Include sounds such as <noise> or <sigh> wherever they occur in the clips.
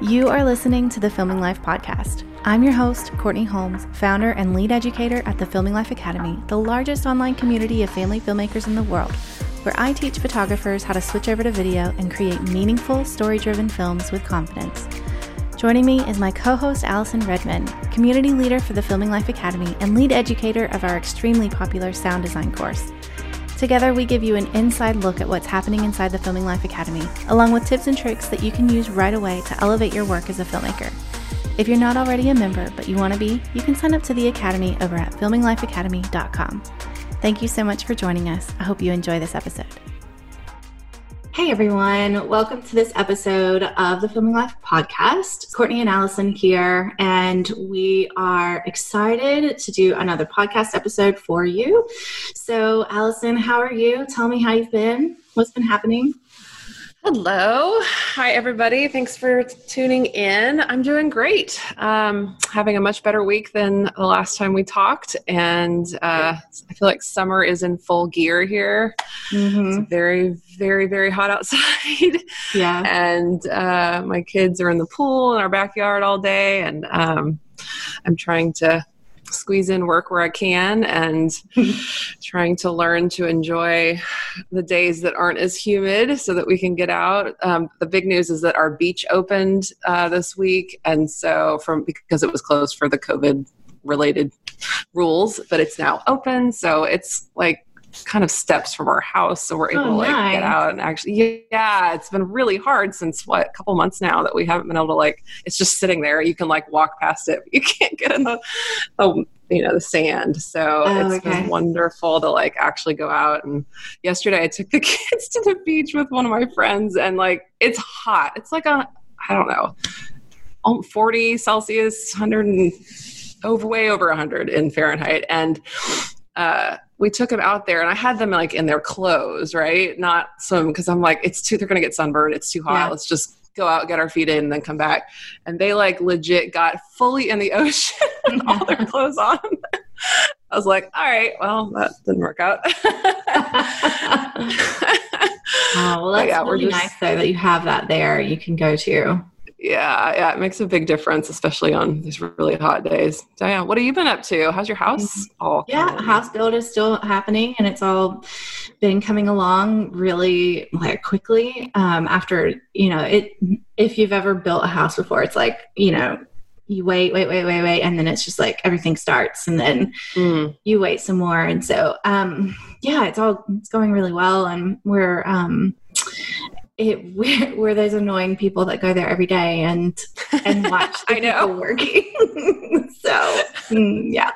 You are listening to the Filming Life podcast. I'm your host, Courtney Holmes, founder and lead educator at the Filming Life Academy, the largest online community of family filmmakers in the world, where I teach photographers how to switch over to video and create meaningful, story driven films with confidence. Joining me is my co host, Allison Redman, community leader for the Filming Life Academy and lead educator of our extremely popular sound design course. Together, we give you an inside look at what's happening inside the Filming Life Academy, along with tips and tricks that you can use right away to elevate your work as a filmmaker. If you're not already a member but you want to be, you can sign up to the Academy over at filminglifeacademy.com. Thank you so much for joining us. I hope you enjoy this episode. Hey everyone, welcome to this episode of the Filming Life podcast. Courtney and Allison here, and we are excited to do another podcast episode for you. So, Allison, how are you? Tell me how you've been. What's been happening? Hello. Hi, everybody. Thanks for tuning in. I'm doing great. Um, having a much better week than the last time we talked. And uh, I feel like summer is in full gear here. Mm-hmm. It's very, very, very hot outside. Yeah. <laughs> and uh, my kids are in the pool in our backyard all day. And um, I'm trying to squeeze in work where I can and <laughs> trying to learn to enjoy the days that aren't as humid so that we can get out. Um, the big news is that our beach opened uh, this week. And so, from because it was closed for the COVID related rules, but it's now open. So it's like kind of steps from our house so we're oh, able oh, to like nice. get out and actually yeah it's been really hard since what a couple months now that we haven't been able to like it's just sitting there. You can like walk past it you <laughs> can't get in the, the you know the sand. So oh, it's okay. been wonderful to like actually go out. And yesterday i took the <laughs> kids to the beach with one of my friends and like it's hot. It's like a i don't know um, 40 celsius 100 and over way over 100 in fahrenheit. And uh we took them out there and I had them like in their clothes, right? Not some because I'm like, it's too they're gonna get sunburned, it's too hot. Yeah. Let's just go out, get our feet in, and then come back. And they like legit got fully in the <laughs> ocean all their <laughs> clothes on. I was like, all right, well, that didn't work out. <laughs> oh, well, that's yeah, really just, nice though that you have that there you can go to yeah, yeah, it makes a big difference, especially on these really hot days. Diane, what have you been up to? How's your house? All yeah, house build is still happening, and it's all been coming along really like quickly. Um, after you know, it if you've ever built a house before, it's like you know you wait, wait, wait, wait, wait, and then it's just like everything starts, and then mm. you wait some more, and so um, yeah, it's all it's going really well, and we're um, it <laughs> where, where, there's annoying people that go there every day and and watch <laughs> I know working. <laughs> so mm, yeah.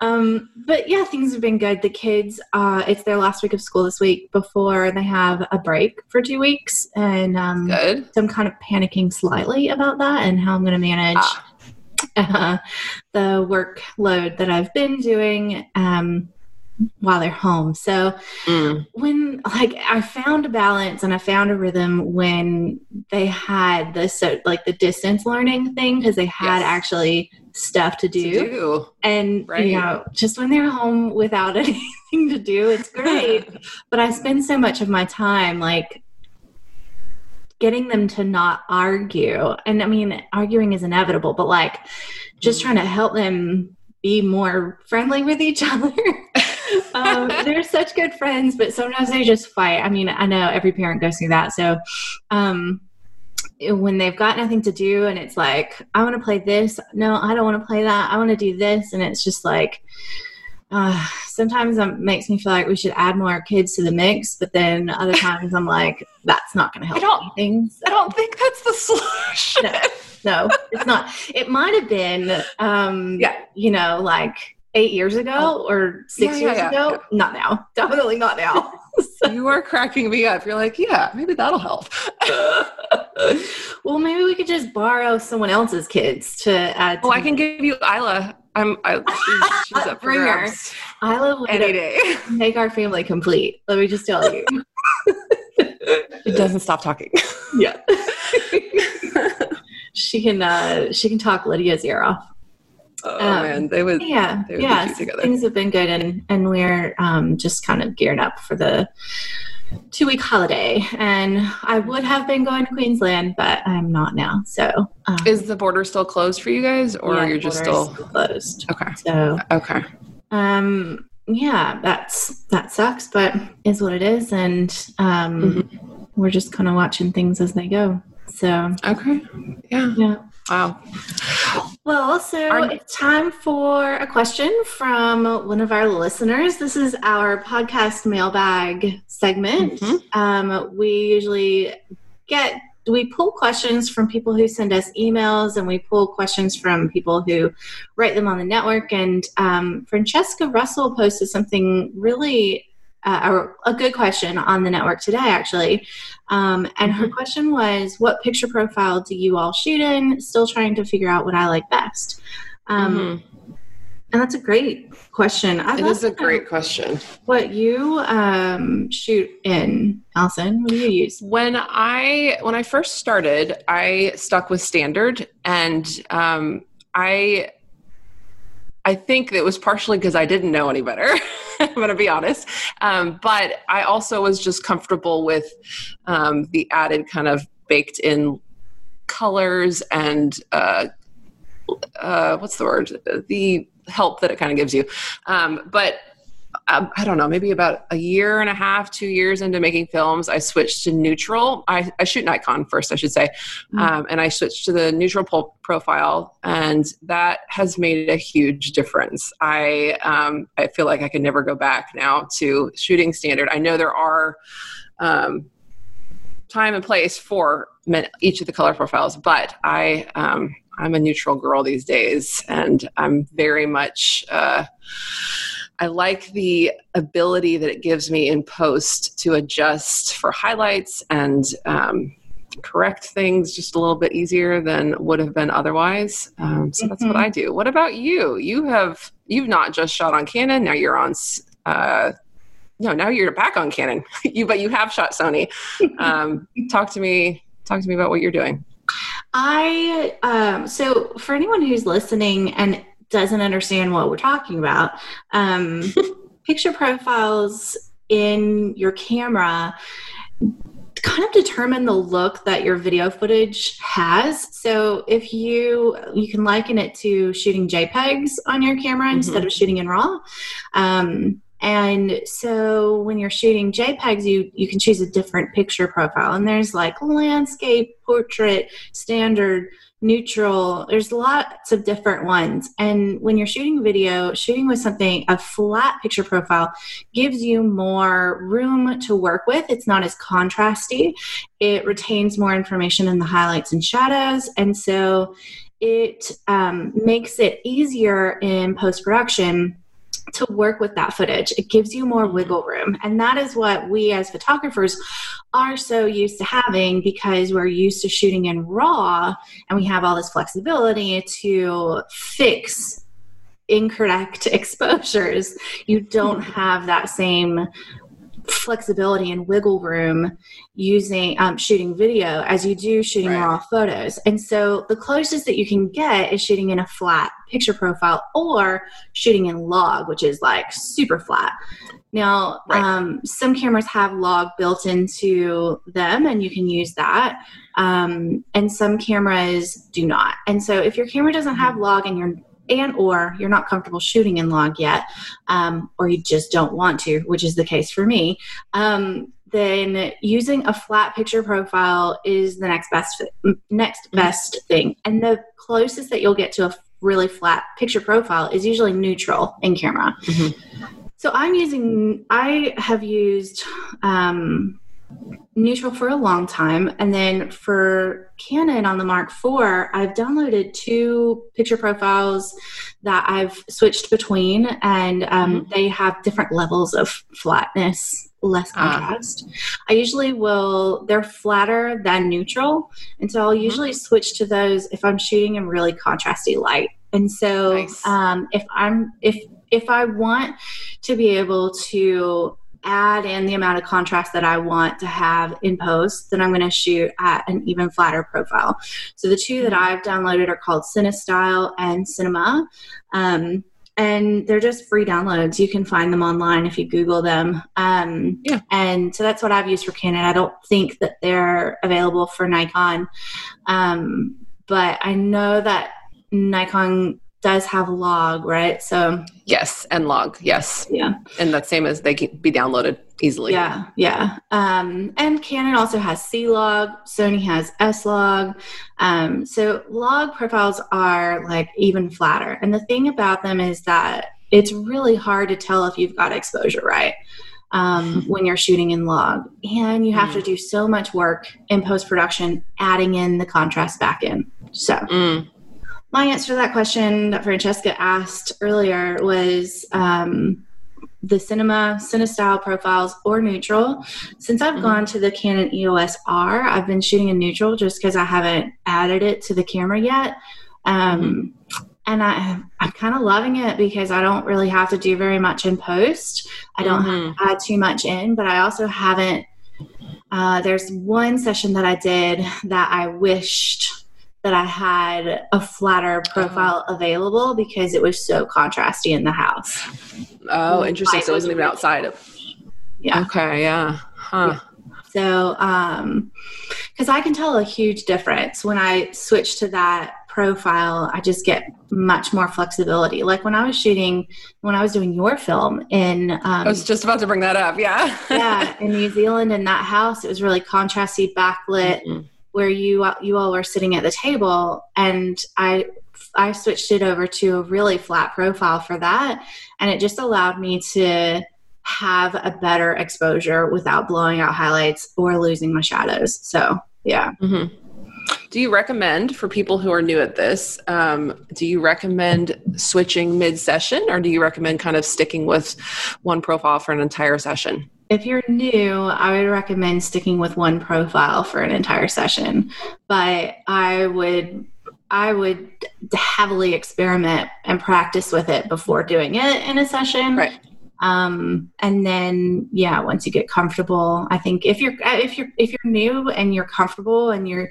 Um, but yeah, things have been good. The kids, uh, it's their last week of school this week before they have a break for two weeks, and um, good. So I'm kind of panicking slightly about that and how I'm going to manage ah. uh, the workload that I've been doing. Um, while they're home. So mm. when like I found a balance and I found a rhythm when they had the so like the distance learning thing because they had yes. actually stuff to do. to do. And right. you know, just when they're home without <laughs> anything to do, it's great. <laughs> but I spend so much of my time like getting them to not argue. And I mean, arguing is inevitable, but like just mm. trying to help them be more friendly with each <laughs> other um, they're such good friends, but sometimes they just fight. I mean, I know every parent goes through that. So, um, when they've got nothing to do and it's like, I want to play this. No, I don't want to play that. I want to do this. And it's just like, uh, sometimes it makes me feel like we should add more kids to the mix, but then other <laughs> times I'm like, that's not going to help I don't, anything. So. I don't think that's the solution. No, no, it's not. It might have been, um, yeah. you know, like eight years ago oh. or six yeah, years yeah, ago. Not now. Definitely not now. so. <laughs> You are cracking me up. You're like, yeah, maybe that'll help. well, maybe we could just borrow someone else's kids to add. To oh, I can give you Isla. I'm. I, <laughs> she's, she's up for her. Isla would any day. <laughs> Make our family complete. Let me just tell you. it doesn't stop talking. Yeah. she can. uh She can talk Lydia's ear off. Oh um, man, they would. Yeah, they would yeah. Things have been good, and and we're um, just kind of geared up for the two week holiday, and I would have been going to Queensland, but I'm not now. So, um, is the border still closed for you guys, or yeah, you're just still... still closed? Okay. So, okay. Um, yeah, that's that sucks, but is what it is, and um, mm-hmm. we're just kind of watching things as they go. So, okay. Yeah. Yeah. Wow. Well, so our- it's time for a question from one of our listeners. This is our podcast mailbag segment. Mm-hmm. Um, we usually get we pull questions from people who send us emails and we pull questions from people who write them on the network and um, francesca russell posted something really uh, a, a, good question on the network today, actually. Um, and her question was, "What picture profile do you all shoot in?" Still trying to figure out what I like best. Um, mm-hmm. And that's a great question. I'd it is a great question. What you um, shoot in, Allison? What do you use? When I when I first started, I stuck with standard, and um, I I think it was partially because I didn't know any better. <laughs> <laughs> I'm going to be honest. Um, but I also was just comfortable with um, the added kind of baked in colors and uh, uh, what's the word? The help that it kind of gives you. Um, but I don't know, maybe about a year and a half, two years into making films, I switched to neutral. I, I shoot Nikon first, I should say. Mm-hmm. Um, and I switched to the neutral profile, and that has made a huge difference. I, um, I feel like I can never go back now to shooting standard. I know there are um, time and place for each of the color profiles, but I, um, I'm a neutral girl these days, and I'm very much. Uh, I like the ability that it gives me in post to adjust for highlights and um, correct things just a little bit easier than would have been otherwise. Um, so mm-hmm. that's what mm-hmm. I do. What about you? You have you've not just shot on Canon. Now you're on. Uh, no, now you're back on Canon. <laughs> you but you have shot Sony. Um, <laughs> talk to me. Talk to me about what you're doing. I um, so for anyone who's listening and doesn't understand what we're talking about, um, <laughs> picture profiles in your camera kind of determine the look that your video footage has. So if you you can liken it to shooting JPEGs on your camera mm-hmm. instead of shooting in RAW. Um, and so when you're shooting JPEGs, you you can choose a different picture profile. And there's like landscape, portrait, standard, neutral. There's lots of different ones. And when you're shooting video shooting with something a flat picture profile gives you more room to work with. It's not as contrasty. It retains more information in the highlights and shadows. And so it um, makes it easier in post production to work with that footage. It gives you more wiggle room. And that is what we as photographers are so used to having because we're used to shooting in raw and we have all this flexibility to fix incorrect <laughs> exposures. You don't have that same flexibility and wiggle room using um, shooting video as you do shooting right. raw photos. And so the closest that you can get is shooting in a flat picture profile or shooting in log, which is like super flat. Now, right. um, some cameras have log built into them, and you can use that. Um, and some cameras do not. And so, if your camera doesn't have log and you're and or you're not comfortable shooting in log yet um, or you just don't want to which is the case for me um, then using a flat picture profile is the next best next best thing and the closest that you'll get to a really flat picture profile is usually neutral in camera mm-hmm. so i'm using i have used um, neutral for a long time. And then for Canon on the Mark IV, I've downloaded two picture profiles that I've switched between, and um, mm-hmm. they have different levels of flatness, less ah. contrast. I usually will, they're flatter than neutral. And so I'll mm-hmm. usually switch to those if I'm shooting in really contrasty light. And so nice. um, if I'm, if, if I want to be able to add in the amount of contrast that I want to have in post, then I'm going to shoot at an even flatter profile. So the two that. I've downloaded are called CineStyle and Cinema. Um, and they're just free downloads. You can find them online if you Google them. Um, Yeah. And so that's what I've used for Canon. I don't think that they're available for Nikon, um, but I know that Nikon does have log, right? So Yes, and log. Yes, yeah, and that's same as they can be downloaded easily. yeah, yeah. Um, and Canon also has C log. Sony has S log. Um, so log profiles are like even flatter, and the thing about them is that it's really hard to tell if you've got exposure right um, <laughs> when you're shooting in log, and you have to do so much work in post production, adding in the contrast back in. So Mm, my answer to that question that Francesca asked earlier was um, the cinema, cinestyle profiles, or neutral. Since I've Mhm. gone to the Canon EOS R, I've been shooting in neutral just because I haven't added it to the camera yet. Um, And I, I'm kind of loving it because I don't really have to do very much in post. I don't Mhm. have to add too much in, but I also haven't. Uh, there's one session that I did that I wished that I had a flatter profile available because it was so contrasty in the house. Oh, interesting. So it wasn't even outside of. Yeah. Okay. Yeah. Huh. So, um, because I can tell a huge difference when I switch to that profile, I just get much more flexibility. Like when I was shooting, when I was doing your film in, um, I was just about to bring that up. Yeah. yeah, in New Zealand in that house, it was really contrasty, backlit, Mhm. Where you you all were sitting at the table, and I I switched it over to a really flat profile for that, and it just allowed me to have a better exposure without blowing out highlights or losing my shadows. So yeah. Mhm. Do you recommend for people who are new at this? Um, do you recommend switching mid session, or do you recommend kind of sticking with one profile for an entire session? If you're new, I would recommend sticking with one profile for an entire session. But I would I would heavily experiment and practice with it before doing it in a session. Right. Um, and then yeah, once you get comfortable, I think if you're if you're if you're new and you're comfortable and you're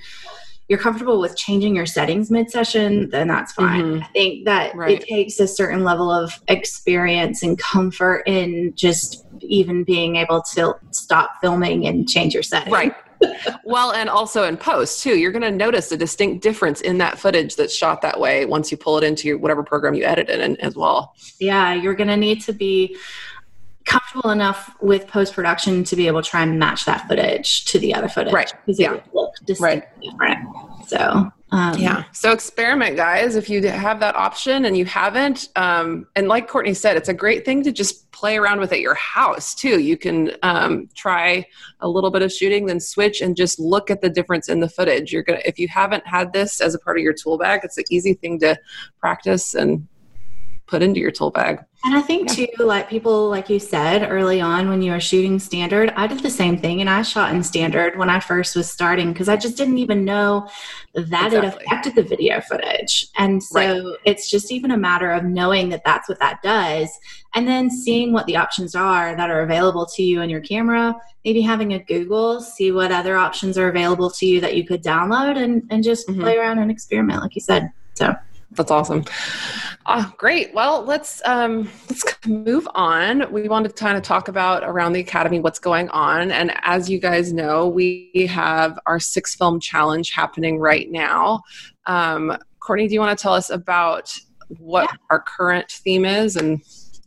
you're comfortable with changing your settings mid session, then that's fine. Mhm. I think that Right. it takes a certain level of experience and comfort in just even being able to stop filming and change your settings. Right. well, and also in post too, you're going to notice a distinct difference in that footage that's shot that way once you pull it into your, whatever program you edit it in as well. Yeah, you're going to need to be comfortable enough with post production to be able to try and match that footage to the other footage. Right. Because Yeah. distinctly different. So, um, Yeah. So experiment, guys. If you have that option and you haven't, um, and like Courtney said, it's a great thing to just play around with at your house too. You can um, try a little bit of shooting, then switch and just look at the difference in the footage. You're gonna, if you haven't had this as a part of your tool bag, it's an easy thing to practice and put into your tool bag. And I think too, like people, like you said early on when you were shooting standard, I did the same thing and I shot in standard when I first was starting because I just didn't even know that it Exactly. affected the video footage. And so Right. it's just even a matter of knowing that that's what that does and then seeing what the options are that are available to you in your camera. Maybe having a Google, see what other options are available to you that you could download and, and just Mhm. play around and experiment, like you said. So, That's awesome. Ah, great. Well, let's um, let's move on. We wanted to kind of talk about around the academy what's going on, and as you guys know, we have our six film challenge happening right now. Um, Courtney, do you want to tell us about what our current theme is and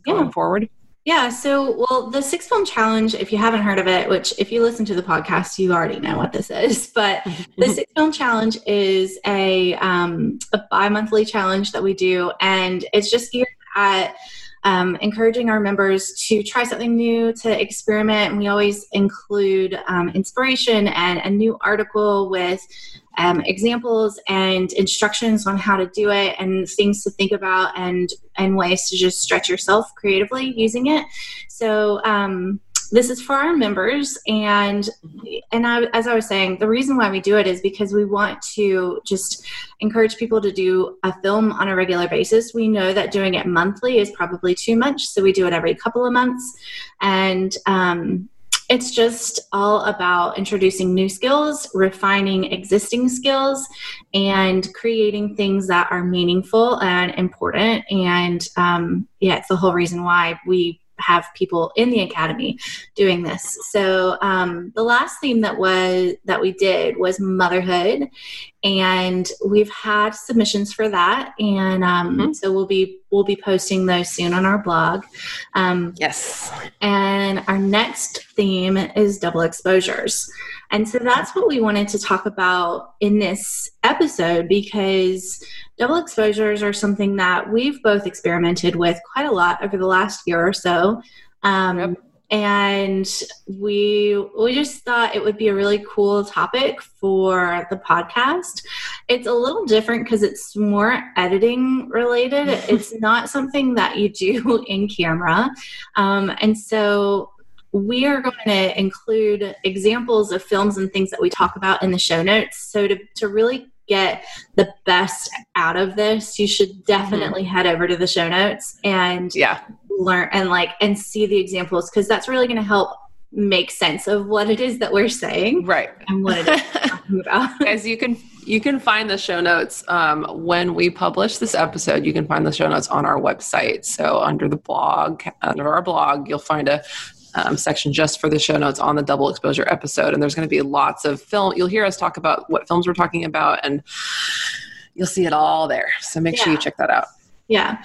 going Yeah. forward? Yeah, so well, the six film challenge, if you haven't heard of it, which if you listen to the podcast, you already know what this is, <laughs> but the <laughs> six film challenge is a um, a bi-monthly challenge that we do, and it's just geared at um, encouraging our members to try something new, to experiment. And we always include um, inspiration and a new article with um, examples and instructions on how to do it and things to think about and and ways to just stretch yourself creatively using it. So um, this is for our members and and I, as I was saying, the reason why we do it is because we want to just encourage people to do a film on a regular basis. We know that doing it monthly is probably too much, so we do it every couple of months, and um, it's just all about introducing new skills, refining existing skills, and creating things that are meaningful and important. And um, yeah, it's the whole reason why we have people in the academy doing this. So um, the last theme that was that we did was motherhood, and we've had submissions for that, and um, mm-hmm. so we'll be we'll be posting those soon on our blog. Um, yes, and our next theme is double exposures, and so that's what we wanted to talk about in this episode because double exposures are something that we've both experimented with quite a lot over the last year or so. Um, yep. And we we just thought it would be a really cool topic for the podcast. It's a little different because it's more editing related. <laughs> it's not something that you do <laughs> in camera, um, and so we are going to include examples of films and things that we talk about in the show notes. So to, to really get the best out of this, you should definitely mm-hmm. head over to the show notes and yeah, learn and like and see the examples because that's really going to help make sense of what it is that we're saying right and what it is talking <laughs> about as you can you can find the show notes um, when we publish this episode you can find the show notes on our website so under the blog under our blog you'll find a um, section just for the show notes on the double exposure episode. And there's going to be lots of film. You'll hear us talk about what films we're talking about, and you'll see it all there. So make yeah. sure you check that out. Yeah.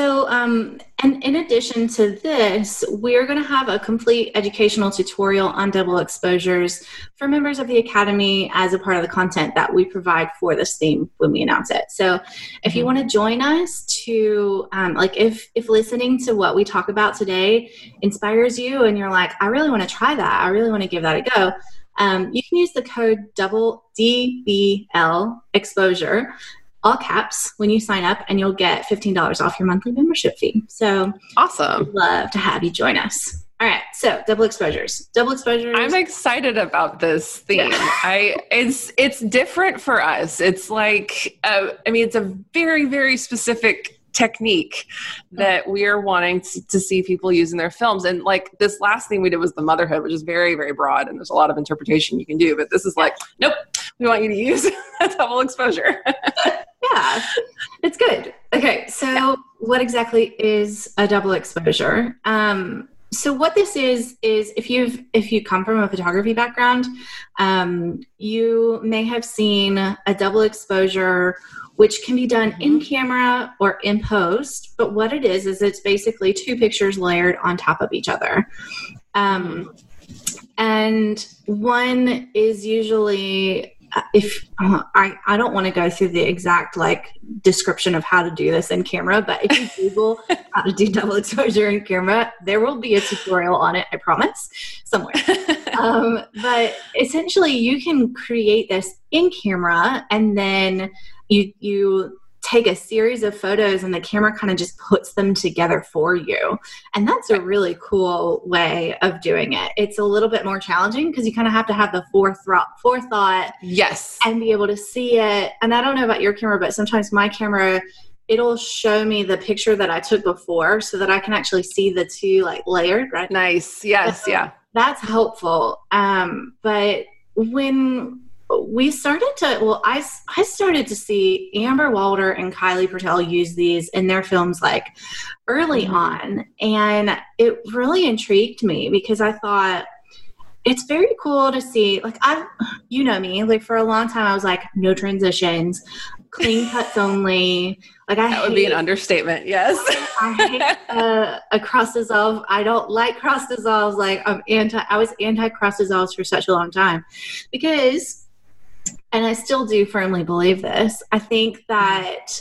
So, um, and in addition to this, we're going to have a complete educational tutorial on double exposures for members of the Academy as a part of the content that we provide for this theme when we announce it. So, if you mm-hmm. want to join us to, um, like, if if listening to what we talk about today inspires you, and you're like, I really want to try that, I really want to give that a go. Um, you can use the code double DBL exposure all caps when you sign up and you'll get $15 off your monthly membership fee. So awesome. Love to have you join us. All right, so double exposures. Double exposures. I'm excited about this theme. <laughs> I it's it's different for us. It's like uh, I mean, it's a very very specific technique that we are wanting to, to, see people use in their films. And like this last thing we did was the motherhood, which is very, very broad and there's a lot of interpretation you can do. But this is like, nope, we want you to use <laughs> a double exposure. <laughs> yeah, it's good. Okay, so yeah. what exactly is a double exposure? Um, so what this is is if you've if you come from a photography background um, you may have seen a double exposure which can be done in mm-hmm. camera or in post. But what it is, is it's basically two pictures layered on top of each other. Um, and one is usually uh, if uh, I, I don't want to go through the exact like description of how to do this in camera but if you <laughs> google how to do double exposure in camera there will be a tutorial on it i promise somewhere <laughs> um, but essentially you can create this in camera and then you you take a series of photos and the camera kind of just puts them together for you. And that's a really cool way of doing it. It's a little bit more challenging because you kind of have to have the forethought forethought yes and be able to see it. And I don't know about your camera, but sometimes my camera it'll show me the picture that I took before so that I can actually see the two like layered, right? Nice. Yes, so yeah. That's helpful. Um but when we started to well I, I started to see amber walter and kylie patel use these in their films like early mm-hmm. on. And it really intrigued me because i thought it's very cool to see like i you know me like for a long time i was like no transitions clean <laughs> cuts only. Like i that would hate, be an understatement yes. I hate uh, a cross dissolve i don't like cross dissolves like i'm anti i was anti cross dissolves for such a long time because and I still do firmly believe this. I think that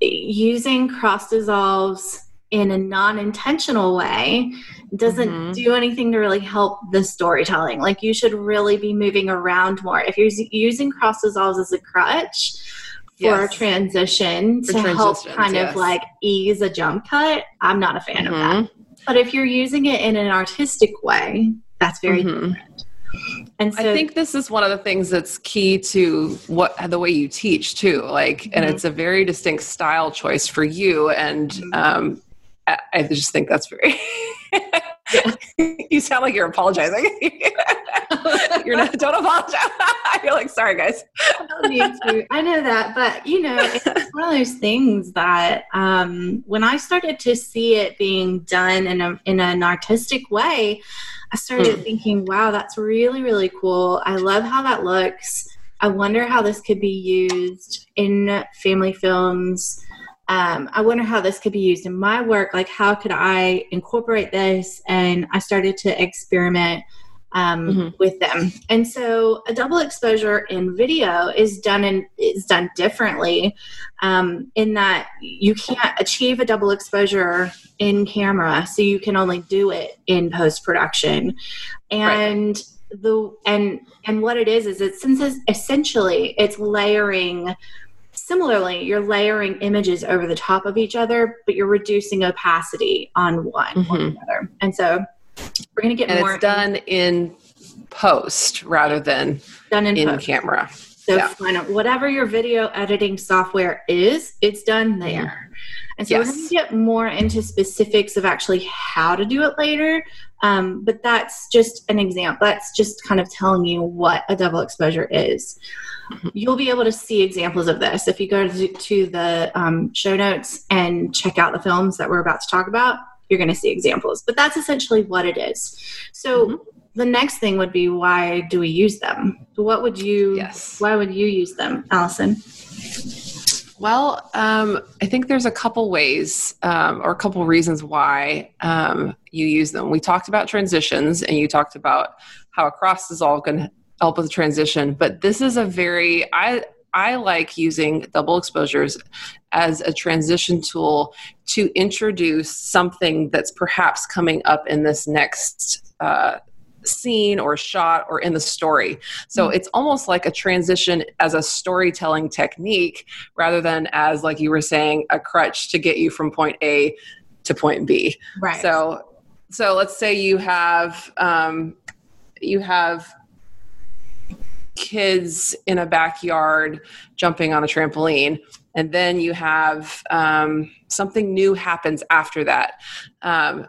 using cross dissolves in a non intentional way doesn't mm-hmm. do anything to really help the storytelling. Like, you should really be moving around more. If you're using cross dissolves as a crutch, for yes. transition for to help kind yes. of like ease a jump cut, I'm not a fan mm-hmm. of that. Mm-hmm. But if you're using it in an artistic way, that's very mm-hmm. different. And so, I think this is one of the things that's key to what the way you teach too. Like, mm-hmm. and it's a very distinct style choice for you. And mm-hmm. um, I, I just think that's very. <laughs> you sound like you're apologizing. <laughs> you're not. Don't apologize. <laughs> you're like, sorry, guys. I need to. I know that, but you know, it's one of those things that um, when I started to see it being done in a in an artistic way, I started mm. thinking, wow, that's really really cool. I love how that looks. I wonder how this could be used in family films um, I wonder how this could be used in my work. Like, how could I incorporate this? And I started to experiment um, mm-hmm. with them. And so, a double exposure in video is done in is done differently um, in that you can't achieve a double exposure in camera, so you can only do it in post production. And right the and and what it is is it's essentially it's layering Similarly, you're layering images over the top of each other, but you're reducing opacity on one mm-hmm. or another. And so we're going to get and more. it's done in post rather than done in, in camera. So yeah. whatever your video editing software is, it's done there. And so yes. we're going to get more into specifics of actually how to do it later. Um, but that's just an example. That's just kind of telling you what a double exposure is. You'll be able to see examples of this if you go to, to the um, show notes and check out the films that we're about to talk about. You're going to see examples, but that's essentially what it is. So mm-hmm. the next thing would be why do we use them? What would you? Yes. Why would you use them, Allison? Well, um, I think there's a couple ways um, or a couple reasons why um, you use them. We talked about transitions, and you talked about how a cross dissolve going to help with transition but this is a very i i like using double exposures as a transition tool to introduce something that's perhaps coming up in this next uh, scene or shot or in the story. So mm-hmm. it's almost like a transition as a storytelling technique rather than as, like you were saying, a crutch to get you from point A to point B. Right. So, so let's say you have um, you have kids in a backyard jumping on a trampoline. And then you have um, something new happens after that. Um,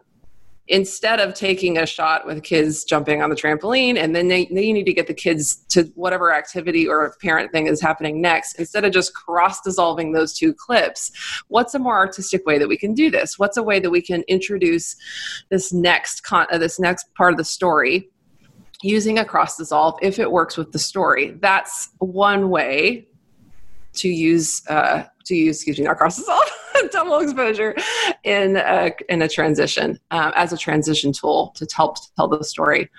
instead of taking a shot with kids jumping on the trampoline and then, they, you need to get the kids to whatever activity or parent thing is happening next instead of just cross dissolving those two clips what's a more artistic way that we can do this? What's a way that we can introduce this next con- uh, this next part of the story using a cross dissolve if it works with the story. That's one way to use uh, to use excuse me not cross dissolve <laughs> double exposure in a, in a transition um, as a transition tool to help tell the story.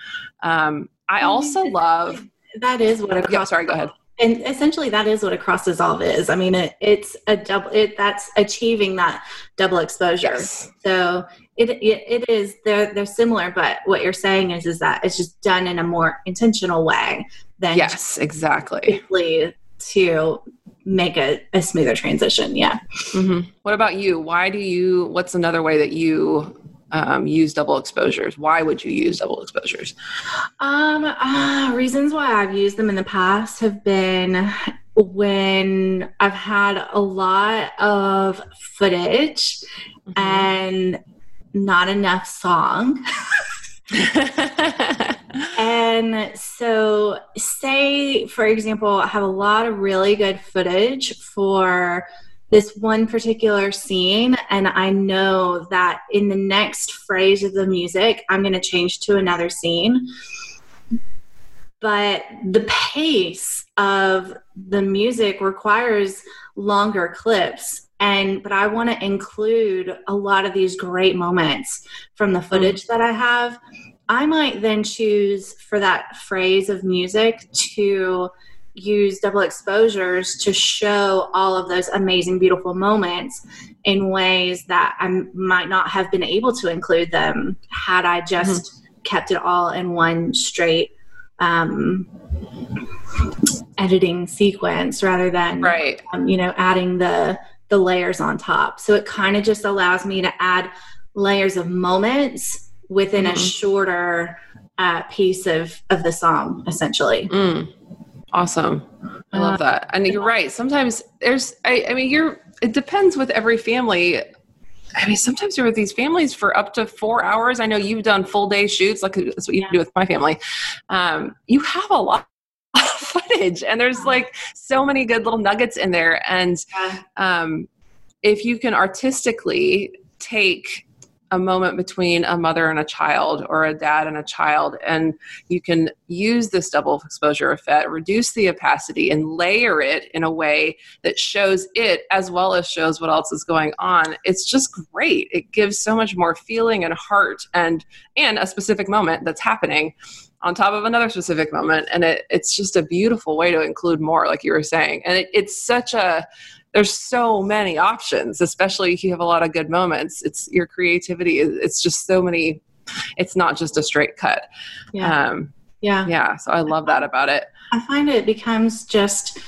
Um, I also love that is what a cross. Yeah, sorry, go ahead. And essentially, that is what a cross dissolve is. I mean, it, it's a double. It that's achieving that double exposure. Yes. So it, it, it is they're they're similar but what you're saying is is that it's just done in a more intentional way than yes exactly. to make a, a smoother transition yeah. Mm-hmm. what about you? Why do you what's another way that you um, use double exposures? Why would you use double exposures? Um uh, reasons why i've used them in the past have been when i've had a lot of footage mm-hmm. and not enough song. <laughs> and so, say, for example, I have a lot of really good footage for this one particular scene, and I know that in the next phrase of the music, I'm going to change to another scene. But the pace of the music requires longer clips and but i want to include a lot of these great moments from the footage that i have i might then choose for that phrase of music to use double exposures to show all of those amazing beautiful moments in ways that i might not have been able to include them had i just mm-hmm. kept it all in one straight um, editing sequence rather than right um, you know adding the the layers on top. So it kind of just allows me to add layers of moments within mm-hmm. a shorter uh, piece of of the song, essentially. Mm. Awesome. I love uh, that. And you're right. Sometimes there's, I, I mean, you're, it depends with every family I mean, sometimes you're with these families for up to four hours. I know you've done full day shoots, like that's what you yeah. do with my family. Um, you have a lot footage, and there's like so many good little nuggets in there. And um, if you can artistically take a moment between a mother and a child or a dad and a child and you can use this double exposure effect reduce the opacity and layer it in a way that shows it as well as shows what else is going on it's just great. It gives so much more feeling and heart and and a specific moment that's happening on top of another specific moment and it, it's just a beautiful way to include more like you were saying. And it, it's such a there's so many options especially if you have a lot of good moments. It's your creativity it's just so many it's not just a straight cut. Yeah. Um, yeah. yeah so i love that about it. I find it becomes just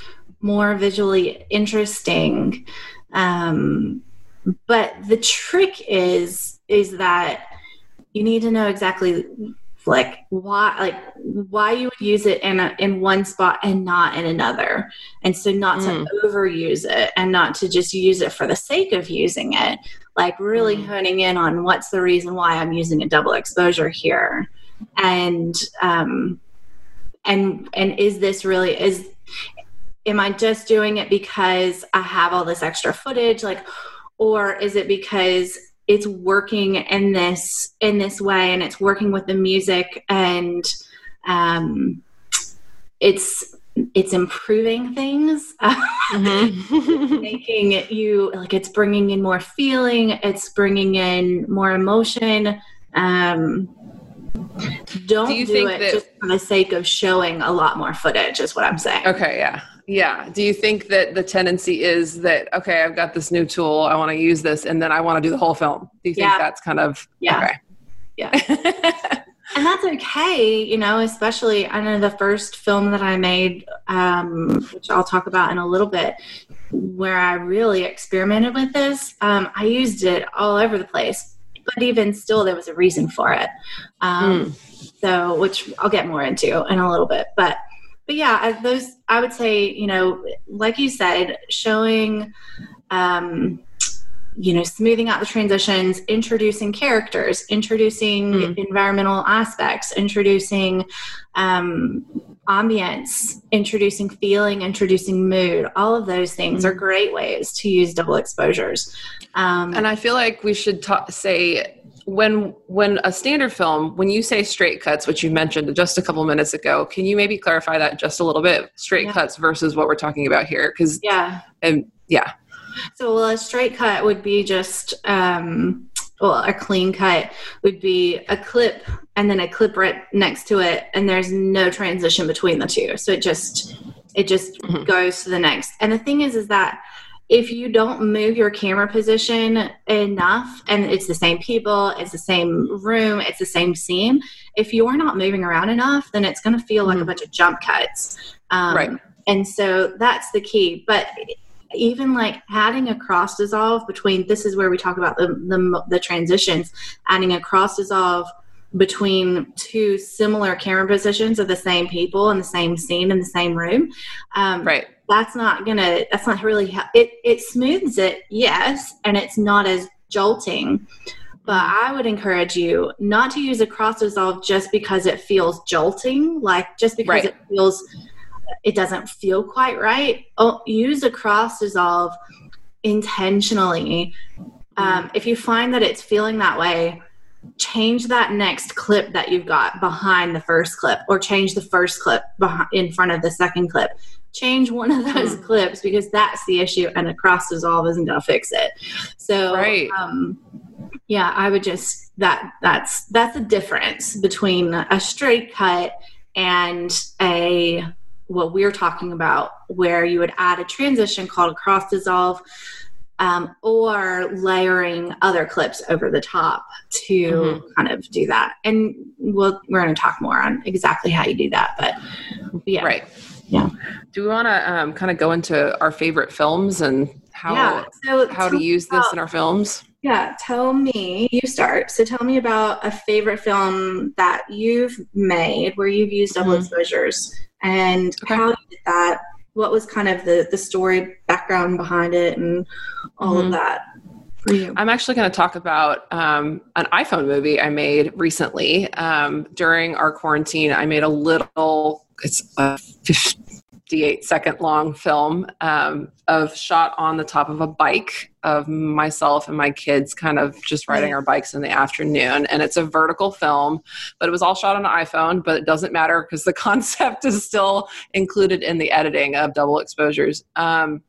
more visually interesting um, but the trick is is that you need to know exactly like why like why you would use it in a, in one spot and not in another and so not mm. to overuse it and not to just use it for the sake of using it like really mm. honing in on what's the reason why i'm using a double exposure here and um and and is this really is am i just doing it because i have all this extra footage like or is it because it's working in this in this way and it's working with the music and um, it's it's improving things. <laughs> Mm-hmm. making you like it's bringing in more feeling it's bringing in more emotion um, don't do, do it that, just for the sake of showing a lot more footage is what i'm saying. Okay yeah yeah. Do you think that the tendency is that, okay, I've got this new tool, I want to use this, and then I want to do the whole film? Do you think yeah. that's kind of, yeah. Okay. Yeah. <laughs> and that's okay, you know, especially I know the first film that I made, um, which I'll talk about in a little bit, where I really experimented with this, um, I used it all over the place. But even still, there was a reason for it. Um, mm. So, which I'll get more into in a little bit. But but yeah, those I would say, you know, like you said, showing, um, you know, smoothing out the transitions, introducing characters, introducing mm. environmental aspects, introducing um, ambience, introducing feeling, introducing mood. All of those things are great ways to use double exposures. Um, and I feel like we should ta- say when when a standard film when you say straight cuts which you mentioned just a couple minutes ago can you maybe clarify that just a little bit? Straight yeah. cuts versus what we're talking about here? Because yeah. and yeah. So well a straight cut would be just um well a clean cut would be a clip and then a clip right next to it and there's no transition between the two. So it just it just mm-hmm. goes to the next. And the thing is is that if you don't move your camera position enough and it's the same people it's the same room it's the same scene if you're not moving around enough then it's going to feel mm-hmm. like a mm-hmm. bunch of jump cuts um, right and so that's the key but even like adding a cross dissolve between this is where we talk about the the, the transitions adding a cross dissolve between two similar camera positions of the same people in the same scene in the same room um, right that's not gonna that's not really how it it smooths it yes and it's not as jolting but i would encourage you not to use a cross dissolve just because it feels jolting like just because right. it feels it doesn't feel quite right. Oh, use a cross dissolve intentionally. Um, if you find that it's feeling that way change that next clip that you've got behind the first clip or change the first clip behind, in front of the second clip change one of those mm. clips because that's the issue and a cross dissolve isn't going to fix it so right. um, yeah i would just that that's that's a difference between a straight cut and a what we're talking about where you would add a transition called a cross dissolve um, or layering other clips over the top to mm-hmm. kind of do that. And we'll, we're going to talk more on exactly how you do that. But yeah. Right. Yeah. Do we want to um, kind of go into our favorite films and how, yeah. so how to use this about, in our films? Yeah. Tell me, you start. So tell me about a favorite film that you've made where you've used double mm-hmm. exposures and okay. how you did that what was kind of the the story background behind it and all mm-hmm. of that for you? I'm actually going to talk about um, an iPhone movie I made recently. Um, during our quarantine, I made a little, it's a 58 second long film um, of shot on the top of a bike of myself and my kids kind of just riding our bikes in the afternoon. And it's a vertical film but it was all shot on an iphone but it doesn't matter because the <laughs> concept is still included in the editing of double exposures. Um,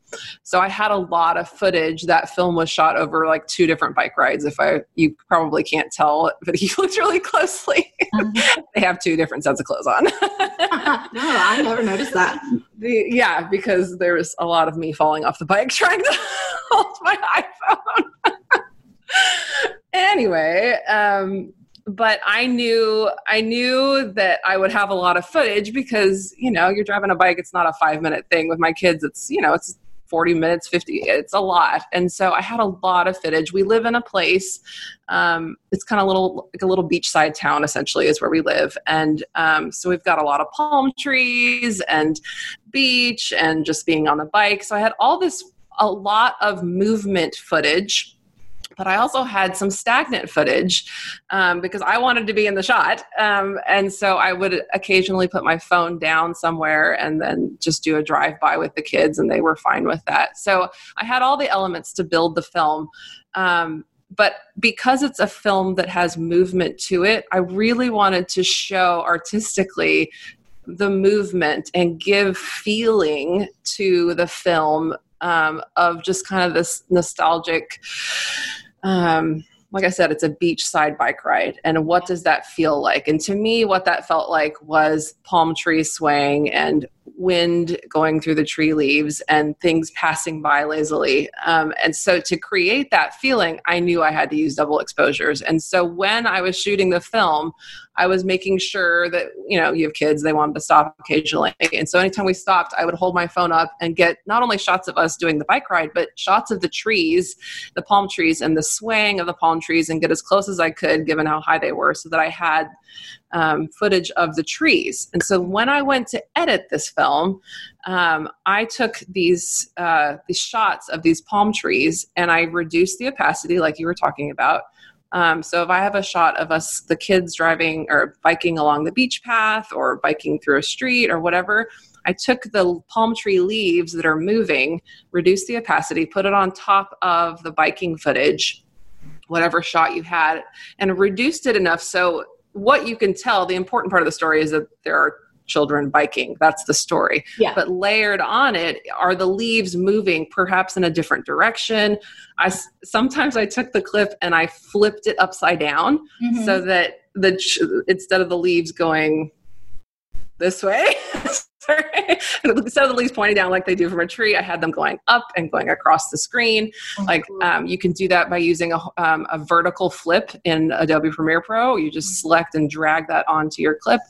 so i had a lot of footage that film was shot over like two different bike rides if i you probably can't tell but <laughs> you looked really closely uh-huh. they have two different sets of clothes on <laughs> no i never noticed that the, yeah because there was a lot of me falling off the bike <laughs> trying to hold my iPhone. anyway, um, but I knew I knew that I would have a lot of footage because you know you're driving a bike. It's not a five minute thing with my kids. It's you know it's 40 minutes 50 it's a lot. And so i had a lot of footage. We live in a place um, it's kind of a little like a little beachside town essentially is where we live. And um, so we've got a lot of palm trees and beach and just being on the bike. So i had all this a lot of movement footage but I also had some stagnant footage um, because I wanted to be in the shot. Um, and so I would occasionally put my phone down somewhere and then just do a drive by with the kids, and they were fine with that. So I had all the elements to build the film. Um, but because it's a film that has movement to it, I really wanted to show artistically the movement and give feeling to the film um, of just kind of this nostalgic um, like I said, it's a beachside bike ride. And what does that feel like? And to me, what that felt like was palm tree swaying and wind going through the tree leaves and things passing by lazily. Um, and so to create that feeling, I knew I had to use double exposures. And so when I was shooting the film, I was making sure that, you know, you have kids, they wanted to stop occasionally. And so anytime we stopped, I would hold my phone up and get not only shots of us doing the bike ride, but shots of the trees, the palm trees, and the swaying of the palm trees and get as close as I could given how high they were so that I had um, footage of the trees. And so when I went to edit this film, um, I took these uh, these shots of these palm trees and I reduced the opacity, like you were talking about. Um, so if I have a shot of us, the kids driving or biking along the beach path or biking through a street or whatever, I took the palm tree leaves that are moving, reduced the opacity, put it on top of the biking footage, whatever shot you had, and reduced it enough so what you can tell, the important part of the story is that there are children biking. That's the story. Yeah. But layered on it are the leaves moving perhaps in a different direction. I sometimes I took the clip and I flipped it upside down mm-hmm. so that the instead of the leaves going this way <laughs> <laughs> instead of the leaves pointing down like they do from a tree, I had them going up and going across the screen. Oh, like um, you can do that by using a, um, a vertical flip in Adobe Premiere Pro. You just mm-hmm. select and drag that onto your clip.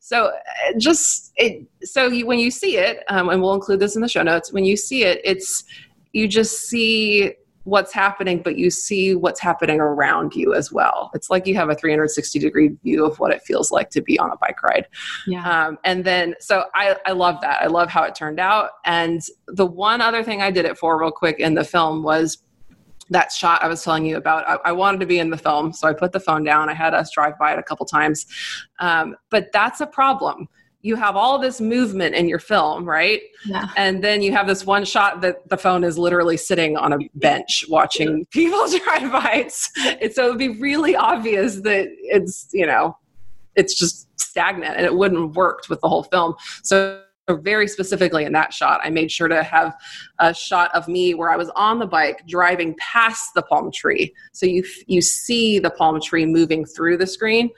So uh, just it. So you, when you see it, um, and we'll include this in the show notes. When you see it, it's you just see what's happening, but you see what's happening around you as well. It's like you have a 360 degree view of what it feels like to be on a bike ride. Yeah. Um, and then, so I, I love that. I love how it turned out. And the one other thing I did it for, real quick, in the film was that shot I was telling you about. I, I, wanted to be in the film, so I put the phone down. I had us drive by it a couple times. Um, but that's a problem you have all this movement in your film, right? Yeah. And then you have this one shot that the phone is literally sitting on a bench watching people <laughs> drive by. It's, it's so it would be really obvious that it's, you know, it's just stagnant and it wouldn't have worked with the whole film. So very specifically in that shot, I made sure to have a shot of me where I was on the bike driving past the palm tree. So you you see the palm tree moving through the screen,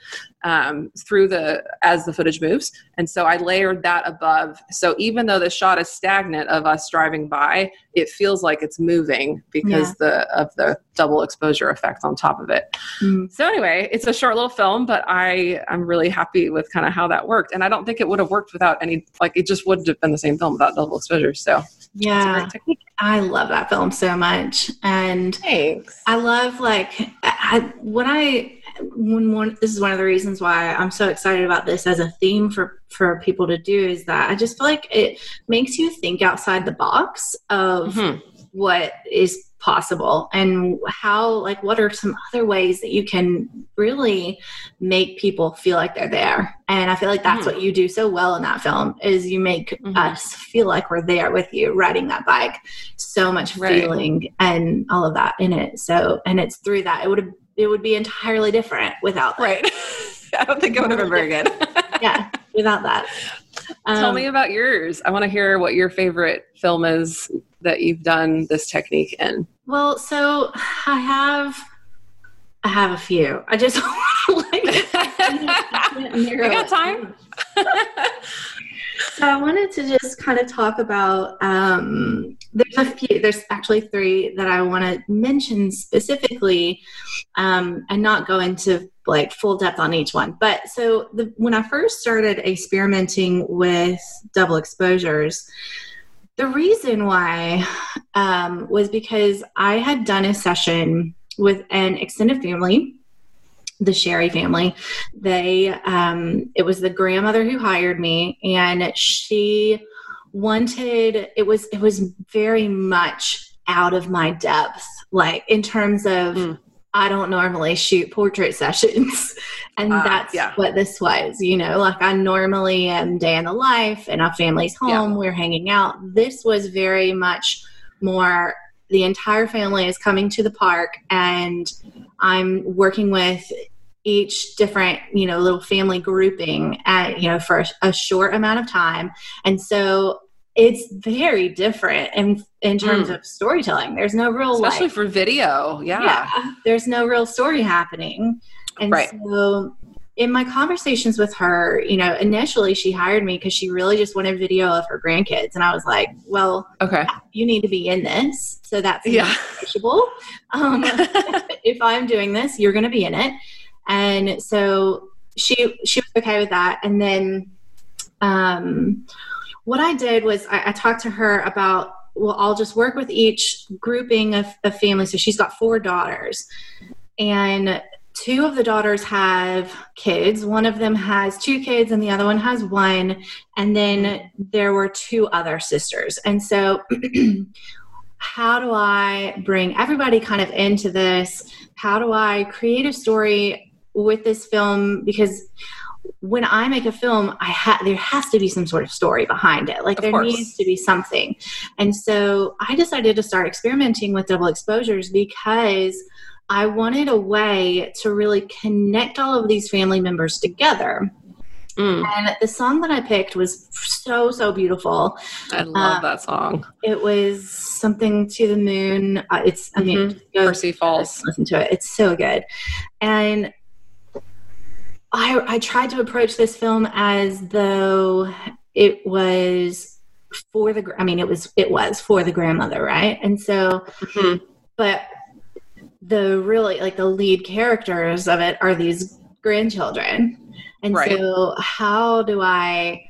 um, through the as the footage moves. And so I layered that above. So even though the shot is stagnant of us driving by, it feels like it's moving because yeah. the of the double exposure effect on top of it. Mm. So anyway, it's a short little film, but I I'm really happy with kind of how that worked. And I don't think it would have worked without any like it just wouldn't have been the same film without double exposure. So yeah i love that film so much and thanks i love like I, when i when one this is one of the reasons why i'm so excited about this as a theme for for people to do is that i just feel like it makes you think outside the box of mm-hmm. what is possible and how like what are some other ways that you can really make people feel like they're there and i feel like that's mm-hmm. what you do so well in that film is you make mm-hmm. us feel like we're there with you riding that bike so much right. feeling and all of that in it so and it's through that it would it would be entirely different without that. right <laughs> i don't think it would have been very good <laughs> yeah without that um, tell me about yours i want to hear what your favorite film is that you've done this technique in? Well, so I have I have a few. I just <laughs> like you got time. So I wanted to just kind of talk about um, there's a few there's actually three that I want to mention specifically um, and not go into like full depth on each one. But so the, when I first started experimenting with double exposures, the reason why um, was because I had done a session with an extended family, the Sherry family. They, um, it was the grandmother who hired me, and she wanted it was it was very much out of my depth, like in terms of. Mm I don't normally shoot portrait <laughs> sessions. and uh, that's yeah. what this was, you know, like I normally am day in the life and our family's home, yeah. we're hanging out. This was very much more the entire family is coming to the park and I'm working with each different you know little family grouping at you know for a, a short amount of time and so it's very different in in terms mm. of storytelling. There's no real especially like, for video. Yeah. yeah. There's no real story happening. And right. so in my conversations with her, you know, initially she hired me because she really just wanted video of her grandkids. And I was like, well, okay, you need to be in this. So that's yeah. negotiable. Um, <laughs> if I'm doing this, you're going to be in it. And so she, she was okay with that. And then, um, what I did was I, I talked to her about well, I'll just work with each grouping of, of families. So she's got four daughters, and two of the daughters have kids. One of them has two kids, and the other one has one. And then there were two other sisters. And so, <clears throat> how do I bring everybody kind of into this? How do I create a story with this film? Because when I make a film, I ha- there has to be some sort of story behind it. Like of there course. needs to be something. And so I decided to start experimenting with double exposures because I wanted a way to really connect all of these family members together. Mm. And the song that I picked was so, so beautiful. I love um, that song. It was something to the moon. Uh, it's, I mean, mm-hmm. go, Mercy Falls. Listen to it. It's so good. And I, I tried to approach this film as though it was for the i mean it was it was for the grandmother right and so mm-hmm. but the really like the lead characters of it are these grandchildren and right. so how do i